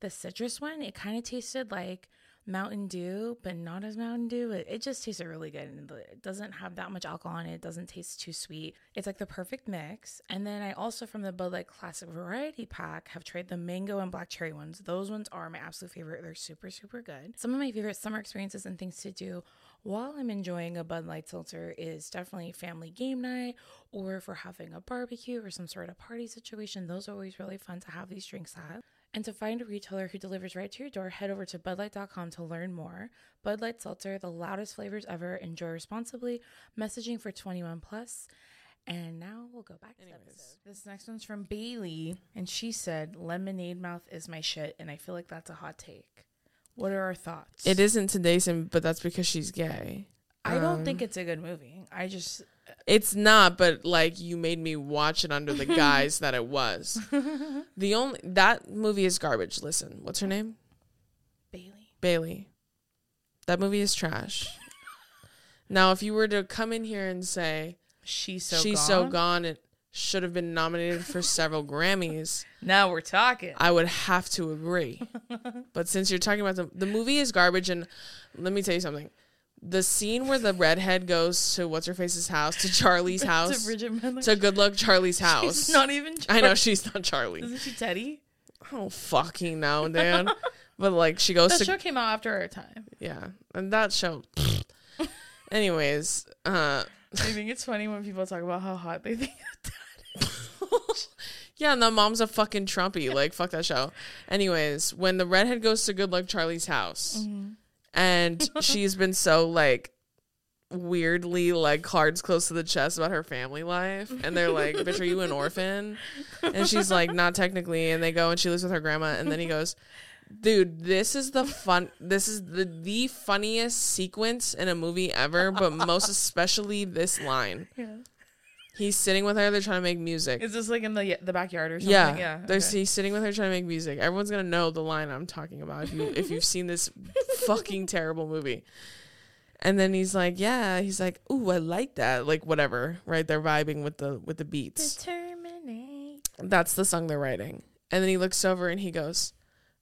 the citrus one. It kind of tasted like Mountain Dew, but not as Mountain Dew. It, it just tasted really good. And it doesn't have that much alcohol in it. It doesn't taste too sweet. It's like the perfect mix. And then I also, from the Bud Light Classic Variety Pack, have tried the mango and black cherry ones. Those ones are my absolute favorite. They're super, super good. Some of my favorite summer experiences and things to do while I'm enjoying a Bud Light seltzer is definitely family game night or if we're having a barbecue or some sort of party situation. Those are always really fun to have these drinks at. And to find a retailer who delivers right to your door, head over to budlight.com to learn more. Bud Light Seltzer, the loudest flavors ever. Enjoy responsibly. Messaging for 21 plus. And now we'll go back to the Anyways, This next one's from Bailey, and she said, "Lemonade Mouth is my shit," and I feel like that's a hot take. What are our thoughts? It isn't today's, but that's because she's gay. I don't Um, think it's a good movie. I just It's not, but like you made me watch it under the guise that it was. The only that movie is garbage. Listen, what's her name? Bailey. Bailey. That movie is trash. now, if you were to come in here and say She's so she's gone. so gone, it should have been nominated for several Grammys. Now we're talking. I would have to agree. but since you're talking about the the movie is garbage, and let me tell you something. The scene where the redhead goes to what's her face's house to Charlie's house to Bridgit Mendler. to Good Luck Charlie's house. She's not even. I know she's not Charlie. Isn't she Teddy? Oh fucking no, dude. but like she goes That to show came out after our time. yeah, and that show. Anyways, uh, I think it's funny when people talk about how hot they think. yeah, and the mom's a fucking Trumpy. Like fuck that show. Anyways, when the redhead goes to Good Luck Charlie's house, mm-hmm. and she's been so like weirdly like cards close to the chest about her family life and they're like bitch are you an orphan and she's like not technically and they go and she lives with her grandma and then he goes dude this is the fun this is the the funniest sequence in a movie ever but most especially this line Yeah. He's sitting with her they're trying to make music Is this like in the the backyard or something? yeah, Yeah. There's okay. he's sitting with her trying to make music. Everyone's gonna know the line I'm talking about if you if you've seen this fucking terrible movie. And then he's like, yeah, he's like, ooh, I like that, like whatever, right? They're vibing with the with the beats. Determinate. That's the song they're writing. And then he looks over and he goes,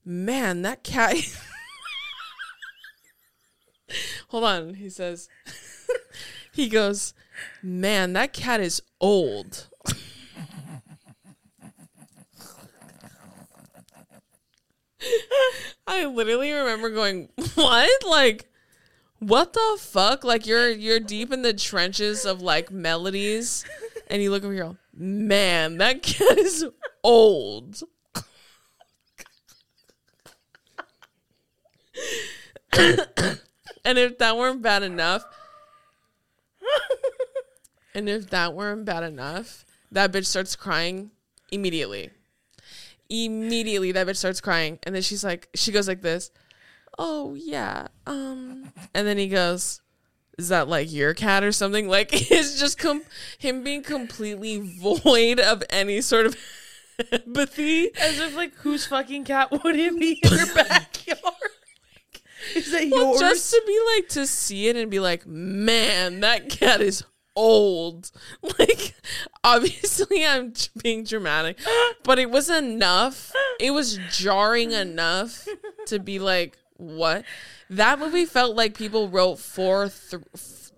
man, that cat. Hold on, he says. he goes, man, that cat is old. I literally remember going, "What? Like what the fuck? Like you're you're deep in the trenches of like melodies and you look over here, man, that cat is old." and if that weren't bad enough, and if that weren't bad enough, that bitch starts crying immediately. Immediately that bitch starts crying. And then she's like she goes like this. Oh yeah um. And then he goes is that like your cat or something? Like it's just com- him being completely void of any sort of empathy. As if like whose fucking cat would it be in your backyard? Is that Well, yours? just to be like to see it and be like man that cat is old like obviously i'm being dramatic but it was enough it was jarring enough to be like what that movie felt like people wrote four th-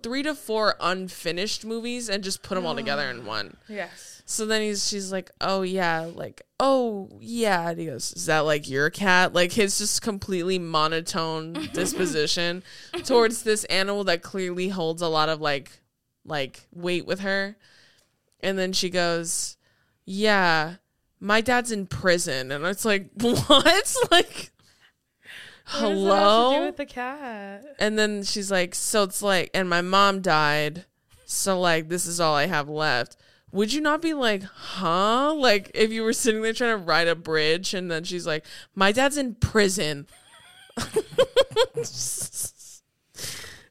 three to four unfinished movies and just put them all together in one yes. So then he's she's like, "Oh yeah, like oh yeah." And he goes, "Is that like your cat?" Like his just completely monotone disposition towards this animal that clearly holds a lot of like like weight with her. And then she goes, "Yeah, my dad's in prison." And it's like, "What?" Like What does that have to do hello? with the cat? And then she's like, so it's like, and my mom died. So, like, this is all I have left. Would you not be like, huh? Like, if you were sitting there trying to ride a bridge and then she's like, my dad's in prison.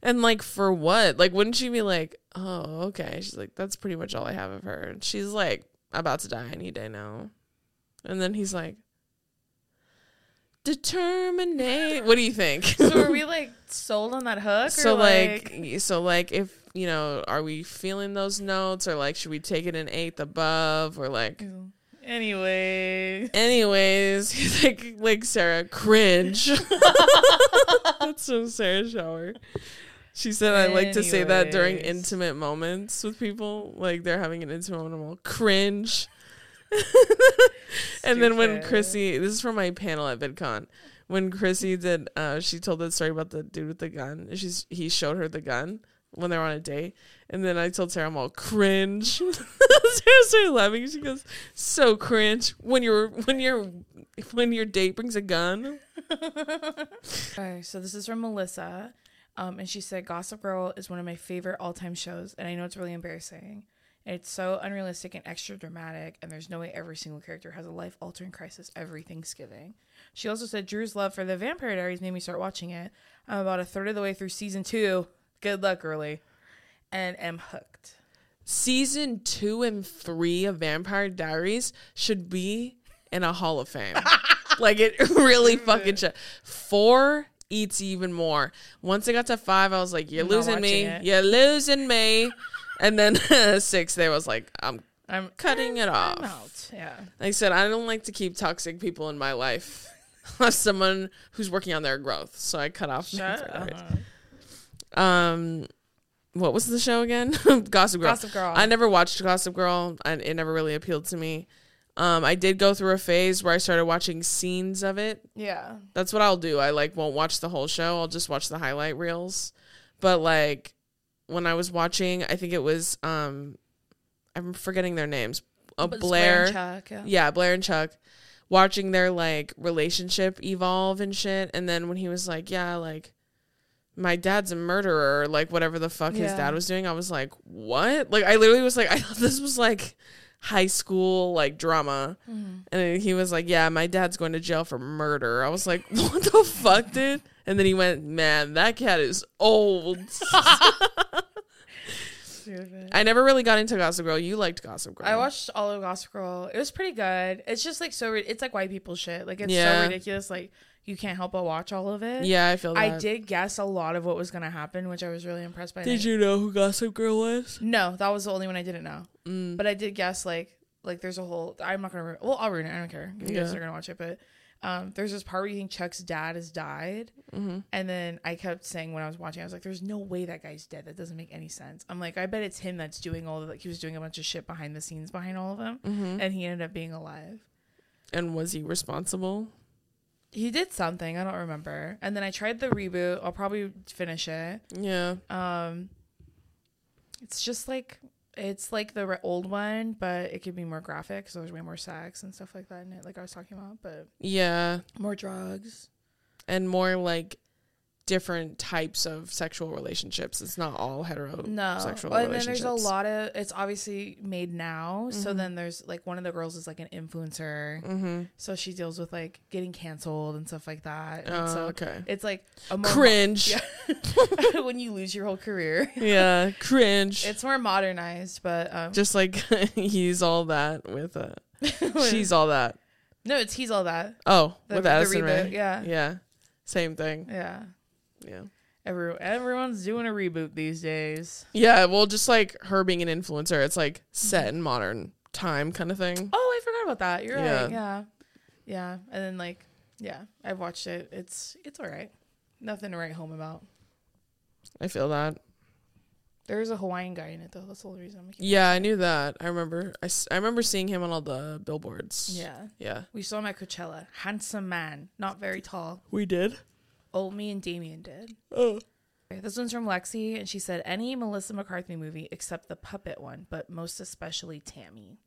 and, like, for what? Like, wouldn't she be like, oh, okay. She's like, that's pretty much all I have of her. And she's like, about to die any day now. And then he's like, determinate. What do you think? So are we like sold on that hook? so or like, so like if you know are we feeling those notes? Or like should we take it an eighth above? Or like anyway. anyways. he's like like sarah cringe. That's from sarah shower. She said i like to say that during intimate moments with people like they're having an intimate moment all cringe. And then when. Chrissy, this is from my panel at VidCon, when Chrissy did, uh, she told the story about the dude with the gun. She's he showed her the gun when they were on a date, and then I told Sarah, I'm all cringe. Sarah started laughing. She goes, "So cringe when you're when you're when your date brings a gun." Okay, so this is from Melissa. Um, and she said Gossip Girl is one of my favorite all time shows, and I know it's really embarrassing. It's so unrealistic and extra dramatic, and there's no way every single character has a life altering crisis every Thanksgiving. She also said Drew's love for the Vampire Diaries made me start watching it. I'm about a third of the way through season two. Good luck, girly. And am hooked. Season two and three of Vampire Diaries should be in a Hall of Fame. like it really fucking should. Four eats even more. Once I got to five, I was like, "You're I'm losing me. it. You're losing me." And then six, they was like, "I'm I'm cutting it I'm off." out. Yeah. Like I said, I don't like to keep toxic people in my life. As someone who's working on their growth, so I cut off. Shut up. Um, what was the show again? Gossip Girl. Gossip Girl. I never watched Gossip Girl. I, it never really appealed to me. Um, I did go through a phase where I started watching scenes of it. Yeah. That's what I'll do. I like won't watch the whole show. I'll just watch the highlight reels. But like when I was watching, I think it was um, I'm forgetting their names. Uh, it's Blair. and Chuck. Yeah. Yeah, Blair and Chuck watching their like relationship evolve and shit. And then when he was like, Yeah, like my dad's a murderer, like whatever the fuck his dad was doing, I was like, What? Like I literally was like, I thought this was like high school like drama. Mm-hmm. And then he was like, Yeah, my dad's going to jail for murder. I was like, What the fuck, dude? And then he went, Man, that cat is old. I never really got into Gossip Girl. You liked Gossip Girl. I watched all of Gossip Girl. It was pretty good. It's just like so. It's like white people shit. Like it's Yeah. so ridiculous. Like you can't help but watch all of it. Yeah, I feel that. I did guess a lot of what was gonna happen, which I was really impressed by. Did you know who Gossip Girl was? No, that was the only one I didn't know. Mm. But I did guess like like there's a whole. I'm not gonna. Well, I'll ruin it. I don't care. You guys are gonna watch it, but. Um, there's this part where you think Chuck's dad has died, Mm-hmm. and then I kept saying when I was watching, I was like, "There's no way that guy's dead. That doesn't make any sense." I'm like, I bet it's him that's doing all of like he was doing a bunch of shit behind the scenes behind all of them, Mm-hmm. and he ended up being alive. And was he responsible? He did something I don't remember, and then I tried the reboot. I'll probably finish it. Yeah. Um, it's just like it's like the re- old one, but it could be more graphic. So there's way more sex and stuff like that in it, like I was talking about, but Yeah. more drugs. And more like different types of sexual relationships. It's not all hetero No, sexual and then there's a lot of. It's obviously made now, so Mhm. then there's like one of the girls is like an influencer, Mm-hmm. so she deals with like getting canceled and stuff like that. And Oh, so okay. it's like a more Cringe. Yeah. when you lose your whole career. Yeah. Cringe. It's more modernized, but um, just like he's all that with a she's all that. no, it's he's all that. Oh, The, with the Addison Rae. yeah, Yeah. Same thing. yeah. Yeah. Every, everyone's doing a reboot these days. Yeah, well just like her being an influencer, it's like set in modern time kind of thing. Oh, I forgot about that. You're Yeah. right. Yeah, yeah. And then like, yeah, I've watched it. It's it's all right. Nothing to write home about. I feel that. There's a Hawaiian guy in it though. That's the only reason I'm. Yeah, I knew that. I remember. I, I remember seeing him on all the billboards. Yeah, Yeah. we saw him at Coachella. Handsome man, not very tall. We did. Oh, me and Damien did. Oh. This one's from Lexi, and she said any Melissa McCarthy movie except the puppet one, but most especially Tammy.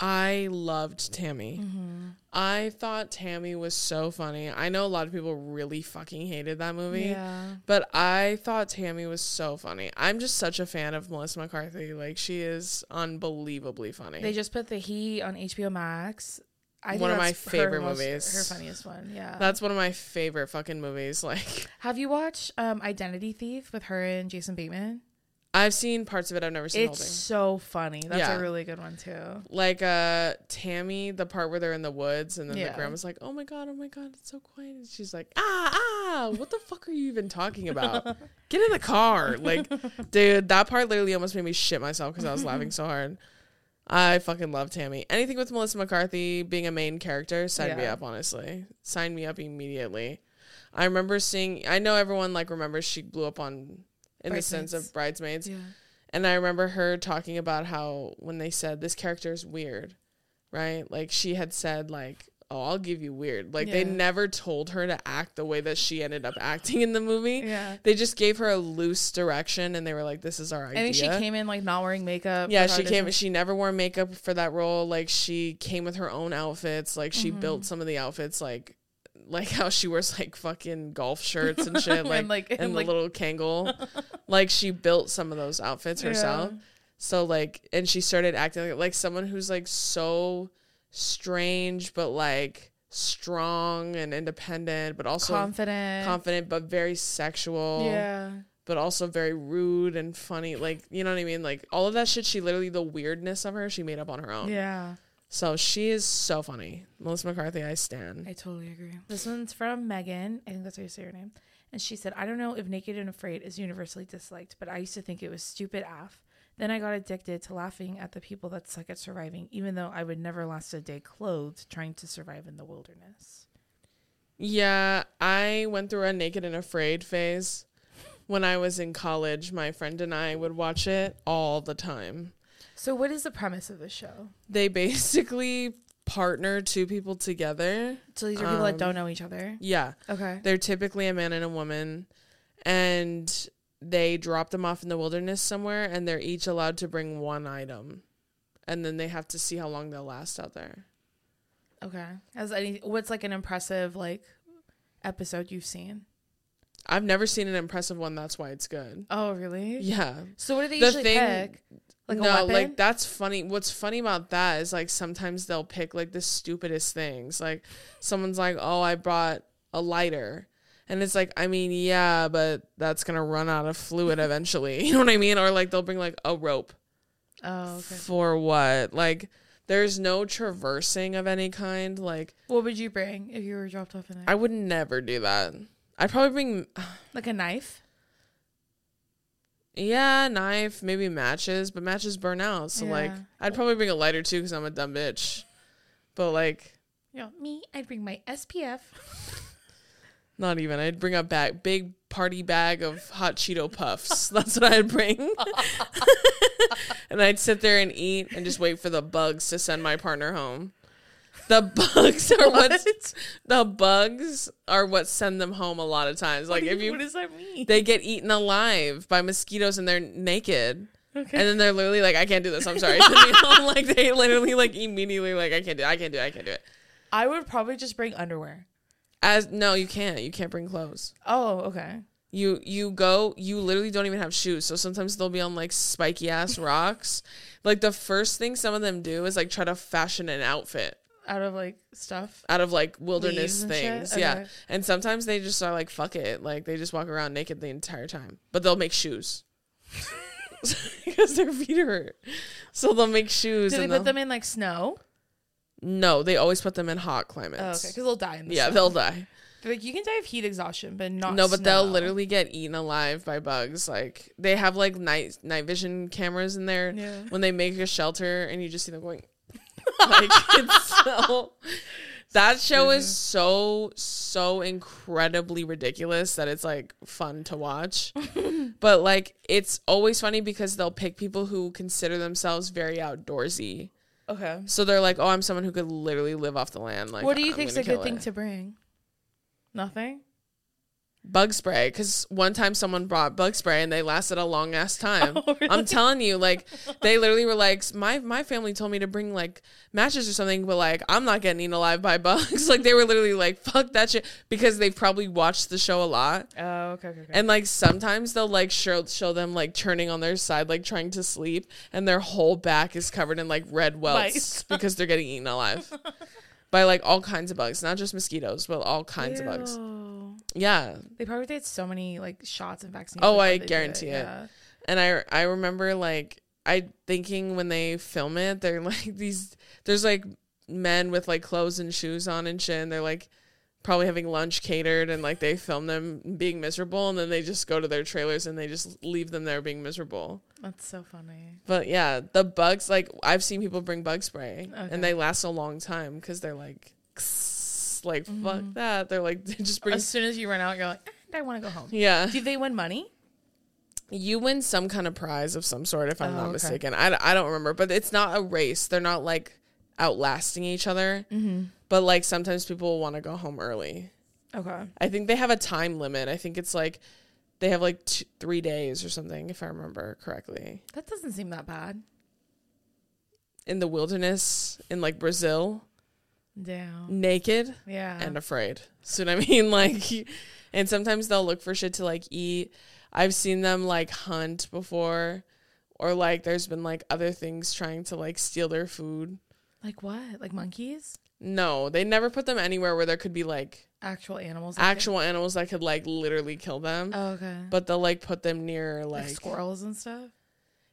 I loved Tammy. Mm-hmm. I thought Tammy was so funny. I know a lot of people really fucking hated that movie. Yeah. But I thought Tammy was so funny. I'm just such a fan of Melissa McCarthy. Like she is unbelievably funny. They just put the He on HBO Max. I One of my that's her favorite most- movies. Her funniest one. Yeah. That's one of my favorite fucking movies. Like Have you watched um, Identity Thief with her and Jason Bateman? I've seen parts of it. I've never seen It's so funny. That's Yeah. a really good one too. Like uh Tammy, the part where they're in the woods and then Yeah. the grandma's like, "Oh my god, oh my god, it's so quiet." And she's like, "Ah, ah, what the fuck are you even talking about? Get in the car!" Like, dude, that part literally almost made me shit myself because I was laughing so hard. I fucking love Tammy. Anything with Melissa McCarthy being a main character, sign me up. Honestly, sign me up immediately. I remember seeing. I know everyone like remembers she blew up on in the sense of bridesmaids. Yeah. And I remember her talking about how when they said this character is weird, right? Like she had said like, "Oh, I'll give you weird." Like they never told her to act the way that she ended up acting in the movie. Yeah. They just gave her a loose direction and they were like, "This is our idea." I think she came in like not wearing makeup. yeah, she came. She never wore makeup for that role. Like she came with her own outfits. Like she Mm-hmm. built some of the outfits. Like, like how she wears like fucking golf shirts and shit. Like And, like- and, and, the like- little Kangol. like she built some of those outfits herself. Yeah. So like, and she started acting like, like someone who's like so strange, but like strong and independent, but also confident. confident, but very sexual. Yeah. But also very rude and funny. Like, you know what I mean? Like all of that shit, she literally the weirdness of her, she made up on her own. Yeah. So she is so funny. Melissa McCarthy, I stand. I totally agree. This one's from Megan. I think that's how you say her name. And she said, I don't know if Naked and Afraid is universally disliked, but I used to think it was stupid af. Then I got addicted to laughing at the people that suck at surviving, even though I would never last a day clothed trying to survive in the wilderness. Yeah, I went through a naked and afraid phase. When I was in college, my friend and I would watch it all the time. So, what is the premise of the show? They basically partner two people together. So, these are people that Um, don't know each other. Yeah, Okay. they're typically a man and a woman, and they drop them off in the wilderness somewhere, and they're each allowed to bring one item, and then they have to see how long they'll last out there. Okay. Has any, what's like an impressive, like, episode you've seen? I've never seen an impressive one. That's why it's good. Oh, really? Yeah. So, what do they The usually thing- pick? Like a no, like that's funny. What's funny about that is like sometimes they'll pick like the stupidest things. Like someone's like, "Oh, I brought a lighter." And it's like, I mean, yeah, but that's going to run out of fluid eventually. You know what I mean? Or like they'll bring like a rope. oh, okay. For what? Like there's no traversing of any kind. Like What would you bring if you were dropped off in there? I would never do that. I'd probably bring like a knife? yeah, knife, maybe matches, but matches burn out. So like I'd probably bring a lighter too cuz I'm a dumb bitch. But like You know, me, I'd bring my SPF. Not even. I'd bring a bag, big party bag of hot Cheeto puffs. That's what I'd bring. and I'd sit there and eat and just wait for the bugs to send my partner home. The bugs are what the bugs are what send them home a lot of times. Like if you what does that mean? they get eaten alive by mosquitoes and they're naked. Okay. And then they're literally like, I can't do this. I'm sorry. Send me home. Like they literally like immediately like I can't do it. I can't do it. I can't do it. I would probably just bring underwear. As no, you can't. You can't bring clothes. Oh, okay. You you go you literally don't even have shoes. So sometimes they'll be on like spiky ass rocks. Like the first thing some of them do is like try to fashion an outfit Out of like stuff. out of like wilderness Leaves and shit? things. Yeah. And sometimes they just are like fuck it. Like they just walk around naked the entire time. But they'll make shoes. because their feet hurt. So they'll make shoes Do they put them in like snow? No, they always put them in hot Oh, climates. okay. Because they'll die in the Yeah, snow. they'll die. They're like you can die of heat exhaustion, but not. no, but they'll literally get eaten alive by bugs. Like they have like night night vision cameras in there Yeah. when they make a shelter, and you just see them going. like it's so. That show is so so incredibly ridiculous that it's like fun to watch. but like it's always funny because they'll pick people who consider themselves very outdoorsy. Okay. So they're like, "Oh, I'm someone who could literally live off the land." Like, what do you I'm think's gonna a good kill thing it. to bring? Nothing. Bug spray because one time someone brought bug spray and they lasted a long ass time. Oh, really? I'm telling you, like they literally were like, my my family told me to bring like matches or something, but like I'm not getting eaten alive by bugs. like they were literally like, fuck that shit because they've probably watched the show a lot. Oh, okay, okay, okay. And like sometimes they'll like show show them like turning on their side, like trying to sleep, and their whole back is covered in like red welts because they're getting eaten alive by like all kinds of bugs, not just mosquitoes, but all kinds of bugs. Yeah, They probably did so many like shots and vaccines. Oh, I guarantee it. Yeah. And I I remember like I thinking when they film it, they're like these there's like men with like clothes and shoes on and shit, and they're like probably having lunch catered and like they film them being miserable and then they just go to their trailers and they just leave them there being miserable. That's so funny. But yeah, the bugs like I've seen people bring bug spray Okay. and they last a long time because they're like like fuck that. They're like just bring As soon as you run out, you're like, "Eh, I want to go home. yeah. Do they win money? You win some kind of prize of some sort, if I'm Oh, not okay. mistaken. I, I don't remember, but it's not a race. They're not like outlasting each other. Mm-hmm. But like sometimes people want to go home early. Okay. I think they have a time limit. I think it's like they have like two, three days or something, if I remember correctly. That doesn't seem that bad. In the wilderness in like Brazil, Damn. naked Yeah. and afraid. See what I mean? Like, and sometimes they'll look for shit to like eat. I've seen them like hunt before, or like there's been like other things trying to like steal their food. Like what? Like monkeys? No, they never put them anywhere where there could be like Actual animals. actual animals that could like literally kill them. Oh, okay. But they'll like put them near like, like, squirrels and stuff.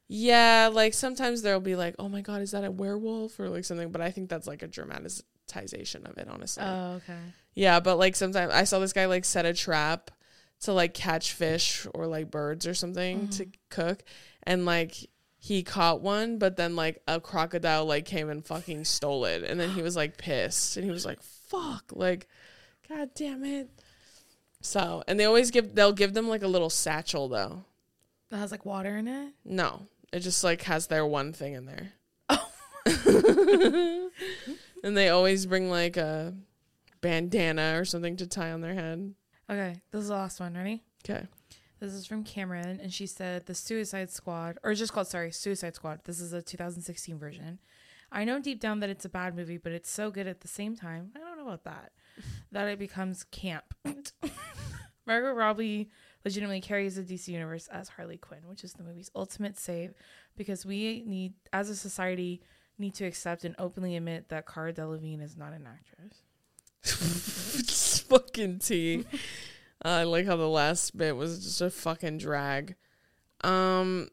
yeah, like sometimes there'll be like, oh my god, is that a werewolf or like something? But I think that's like a dramatization of it, honestly. Oh, okay. Yeah, but like sometimes I saw this guy like set a trap to like catch fish or like birds or something to mm-hmm. cook and like he caught one but then like a crocodile like came and fucking stole it and then he was like pissed and he was like fuck like god damn it. So, and they always give they'll give them like a little satchel though. That has like water in it. No, it just like has their one thing in there. Oh. and they always bring like a bandana or something to tie on their head. Okay, this is the last one. Ready? Okay. This is from Cameron, and she said the Suicide Squad, or just called sorry, Suicide Squad. This is a 2016 version. I know deep down that it's a bad movie, but it's so good at the same time. I don't know about that. that it becomes camp. Margot Robbie legitimately carries the DC universe as Harley Quinn, which is the movie's ultimate save, because we need, as a society, need to accept and openly admit that Cara Delevingne is not an actress. it's fucking tea. I like how the last bit was just a fucking drag. Um,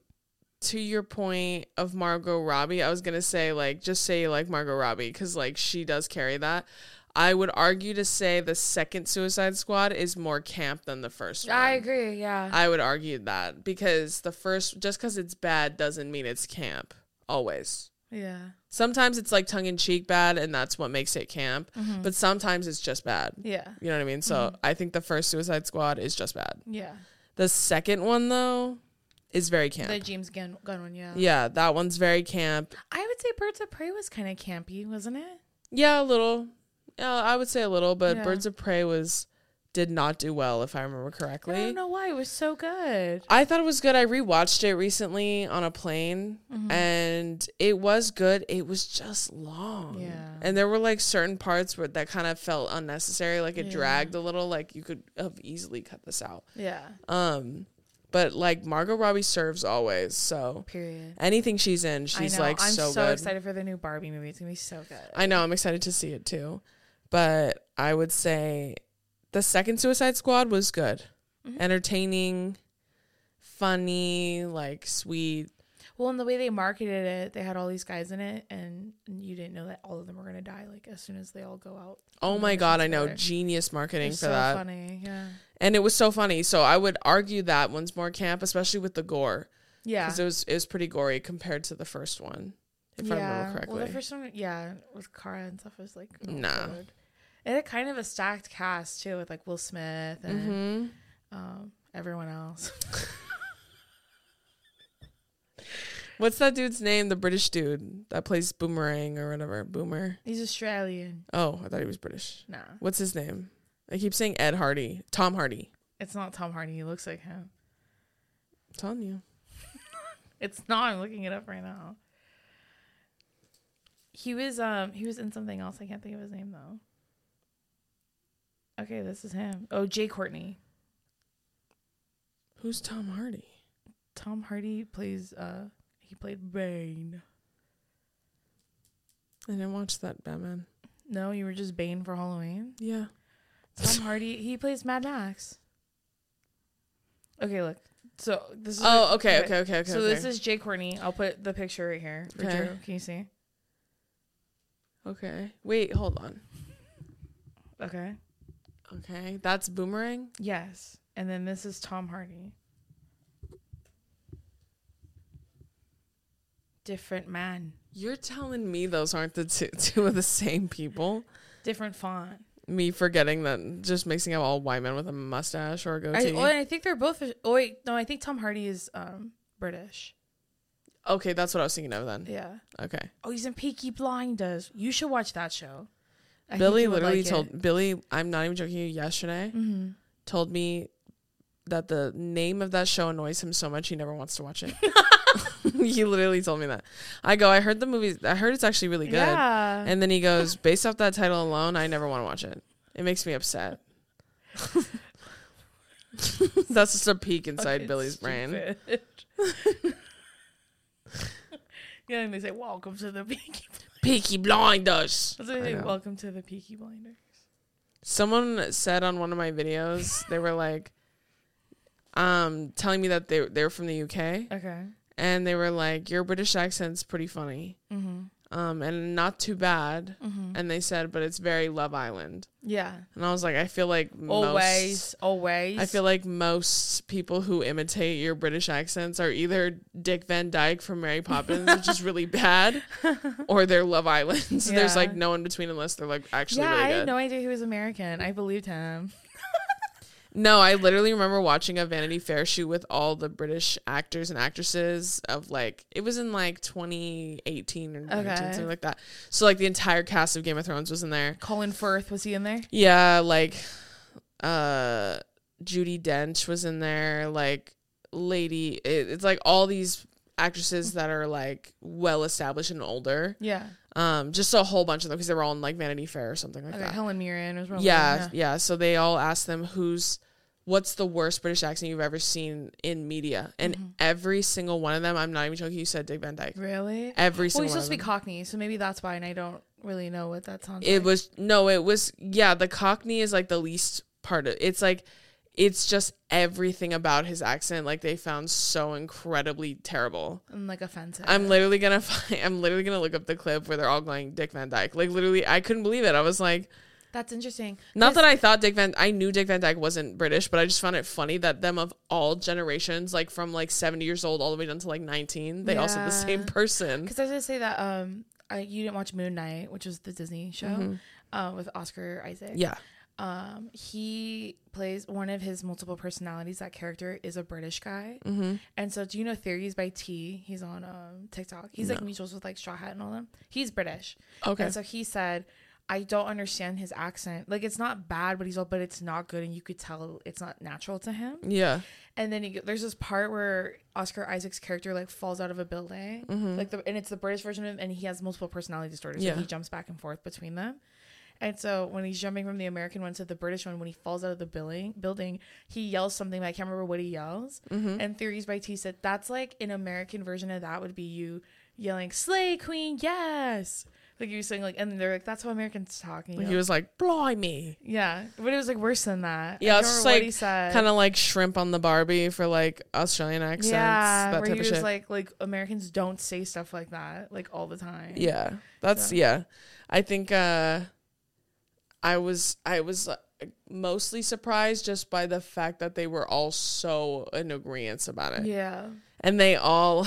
to your point of Margot Robbie, I was gonna say like just say you like Margot Robbie because like she does carry that. I would argue to say the second Suicide Squad is more camp than the first one. I agree. Yeah. I would argue that because the first, just because it's bad doesn't mean it's camp. Always. Yeah. Sometimes it's like tongue in cheek bad, and that's what makes it camp. Mm-hmm. But sometimes it's just bad. Yeah. You know what I mean? So I think the first Suicide Squad is just bad. Yeah. The second one though is very camp. The James Gunn, Gunn one, yeah. yeah, that one's very camp. I would say Birds of Prey was kind of campy, wasn't it? Yeah, a little. Yeah, I would say a little, but Yeah. Birds of Prey was did not do well if I remember correctly. I don't know why. It was so good. I thought it was good. I rewatched it recently on a plane Mm-hmm. and it was good. It was just long. Yeah. And there were like certain parts where that kind of felt unnecessary. Like it Yeah. dragged a little. Like you could have easily cut this out. Yeah. Um, but like Margot Robbie serves always. So Period. anything she's in, she's like I'm so, so, good. excited for the new Barbie movie. It's gonna be so good. I know. I'm excited to see it too. But I would say the second Suicide Squad was good, Mm-hmm. entertaining, funny, like sweet. well, and the way they marketed it, they had all these guys in it, and you didn't know that all of them were gonna die. Like as soon as they all go out. Oh my god, I know genius marketing for so that. funny. Yeah. And it was so funny. So I would argue that one's more camp, especially with the gore, Yeah. because it was it was pretty gory compared to the first one, if I remember correctly. Well, the first one, yeah, with Cara and stuff was like not Nah. It had kind of a stacked cast too, with like Will Smith and hmm um, everyone else. What's that dude's name? The British dude that plays Boomerang or whatever. Boomer. He's Australian. Oh, I thought he was British. Nah, What's his name? I keep saying Ed Hardy. Tom Hardy. it's not Tom Hardy. He looks like him. I'm telling you. It's not. I'm looking it up right now. He was um he was in something else. I can't think of his name though. Okay, this is him. Oh, Jai Courtney. Who's Tom Hardy? Tom Hardy plays uh he played Bane. I didn't watch that Batman. No, you were just Bane for Halloween. Yeah. Tom Hardy, he plays Mad Max. Okay, look. So this is Oh, okay, okay, okay, okay. So okay. this is Jai Courtney. I'll put the picture right here for Okay. Drew. Can you see? okay. Wait, hold on. Okay. Okay, that's Boomerang. Yes. And then this is Tom Hardy. Different man. You're telling me those aren't the two, two of the same people? Different font. Me forgetting that, just mixing up all white men with a mustache or a I, goatee. oh, and I think they're both. Oh wait, no, I think Tom Hardy is um British. okay, that's what I was thinking of then. Yeah. Okay. Oh, he's in Peaky Blinders. You should watch that show. I Billy literally like it. told Billy, I'm not even joking you, yesterday, Mhm. told me that the name of that show annoys him so much he never wants to watch it. he literally told me that. I go, I heard the movie, I heard it's actually really good. Yeah. And then he goes, based off that title alone, I never want to watch it. It makes me upset. That's just a peek inside Fucking Billy's brain. Yeah, and they say, "Welcome to the Peaky." Peaky Blinders. That's what they say. Welcome to the Peaky Blinders. Someone said on one of my videos, they were like, um, telling me that they they were from the UK, Okay. and they were like, "Your British accent's pretty funny, Mm-hmm. Um, and not too bad." Mm-hmm. And they said, "But it's very Love Island." Yeah. And I was like, I feel like most, Always. Always. I feel like most people who imitate your British accents are either Dick Van Dyke from Mary Poppins, which is really bad, or they're Love Island. So There's like no in between unless they're like actually yeah, really I had no idea he was American. I believed him. No, I literally remember watching a Vanity Fair shoot with all the British actors and actresses of like it was in like 2018 or 19, Okay. something like that. So like the entire cast of Game of Thrones was in there. Colin Firth was he in there? Yeah, like uh Judi Dench was in there, like Lady it, it's like all these actresses that are like well established and older. Yeah. Um just a whole bunch of them because they were all in like Vanity Fair or something like Okay. that. Helen Mirren was probably yeah, yeah, So they all asked them who's what's the worst British accent you've ever seen in media? And Mm-hmm. every single one of them, I'm not even joking, you said Dick Van Dyke. Really? Every Well, single he's one supposed to be. Cockney, so maybe that's why, and I don't really know what that sounds It like. It was no, it was yeah, the Cockney is like the least part of it's like it's just everything about his accent like they found so incredibly terrible. and like offensive. I'm literally gonna find I'm literally gonna look up the clip where they're all going Dick Van Dyke. Like literally I couldn't believe it. I was like That's interesting. Not that I thought Dick Van I knew Dick Van Dyke wasn't British, but I just found it funny that them of all generations, like from like 70 years old all the way down to like 19, they all said the same person. Because I was gonna say that um, I, you didn't watch Moon Knight, which was the Disney show, Mhm. uh, with Oscar Isaac. Yeah. Um, he plays one of his multiple personalities. That character is a British guy, Mm-hmm. and so do you know Theories by T? He's on um TikTok. He's like mutuals with like Straw Hat and all them. He's British, Okay. and so he said. I don't understand his accent. Like it's not bad, but he's all, but it's not good, and you could tell it's not natural to him. yeah. And then he, there's this part where Oscar Isaac's character like falls out of a building, Mhm. like the and it's the British version of him, and he has multiple personality disorders. Yeah. So he jumps back and forth between them. And so when he's jumping from the American one to the British one, when he falls out of the building, building, he yells something. But I can't remember what he yells. Mhm. And Theories by T said that's like an American version of that would be you yelling "Slay Queen, yes!" Like you were saying like, and they're like, "That's how Americans talk." And you he was like, "Blimey." yeah, but it was like worse than that. Yeah, it's can't just remember what like kind of like shrimp on the Barbie for like Australian accents, yeah, that where type he of was shit. like, like Americans don't say stuff like that like all the time. yeah. That's So- yeah. I think uh I was I was uh, mostly surprised just by the fact that they were all so in agreement about it. yeah, and they all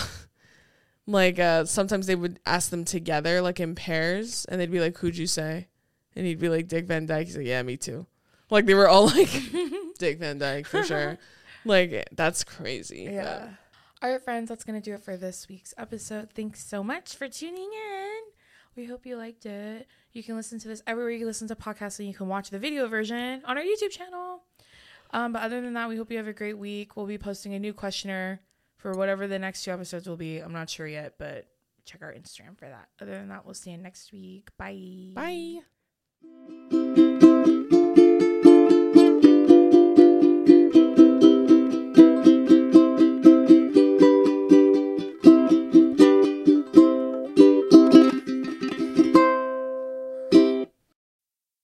like uh sometimes they would ask them together like in pairs and they'd be like who'd you say and he'd be like dick van dyke he's like yeah me too like they were all like dick van dyke for sure like that's crazy yeah. All right, friends, that's gonna do it for this week's episode. Thanks so much for tuning in. We hope you liked it. You can listen to this everywhere you listen to podcasts, and you can watch the video version on our YouTube channel. Um, but other than that, we hope you have a great week. We'll be posting a new questionnaire for whatever the next two episodes will be. I'm not sure yet, but check our Instagram for that. Other than that, we'll see you next week. Bye. bye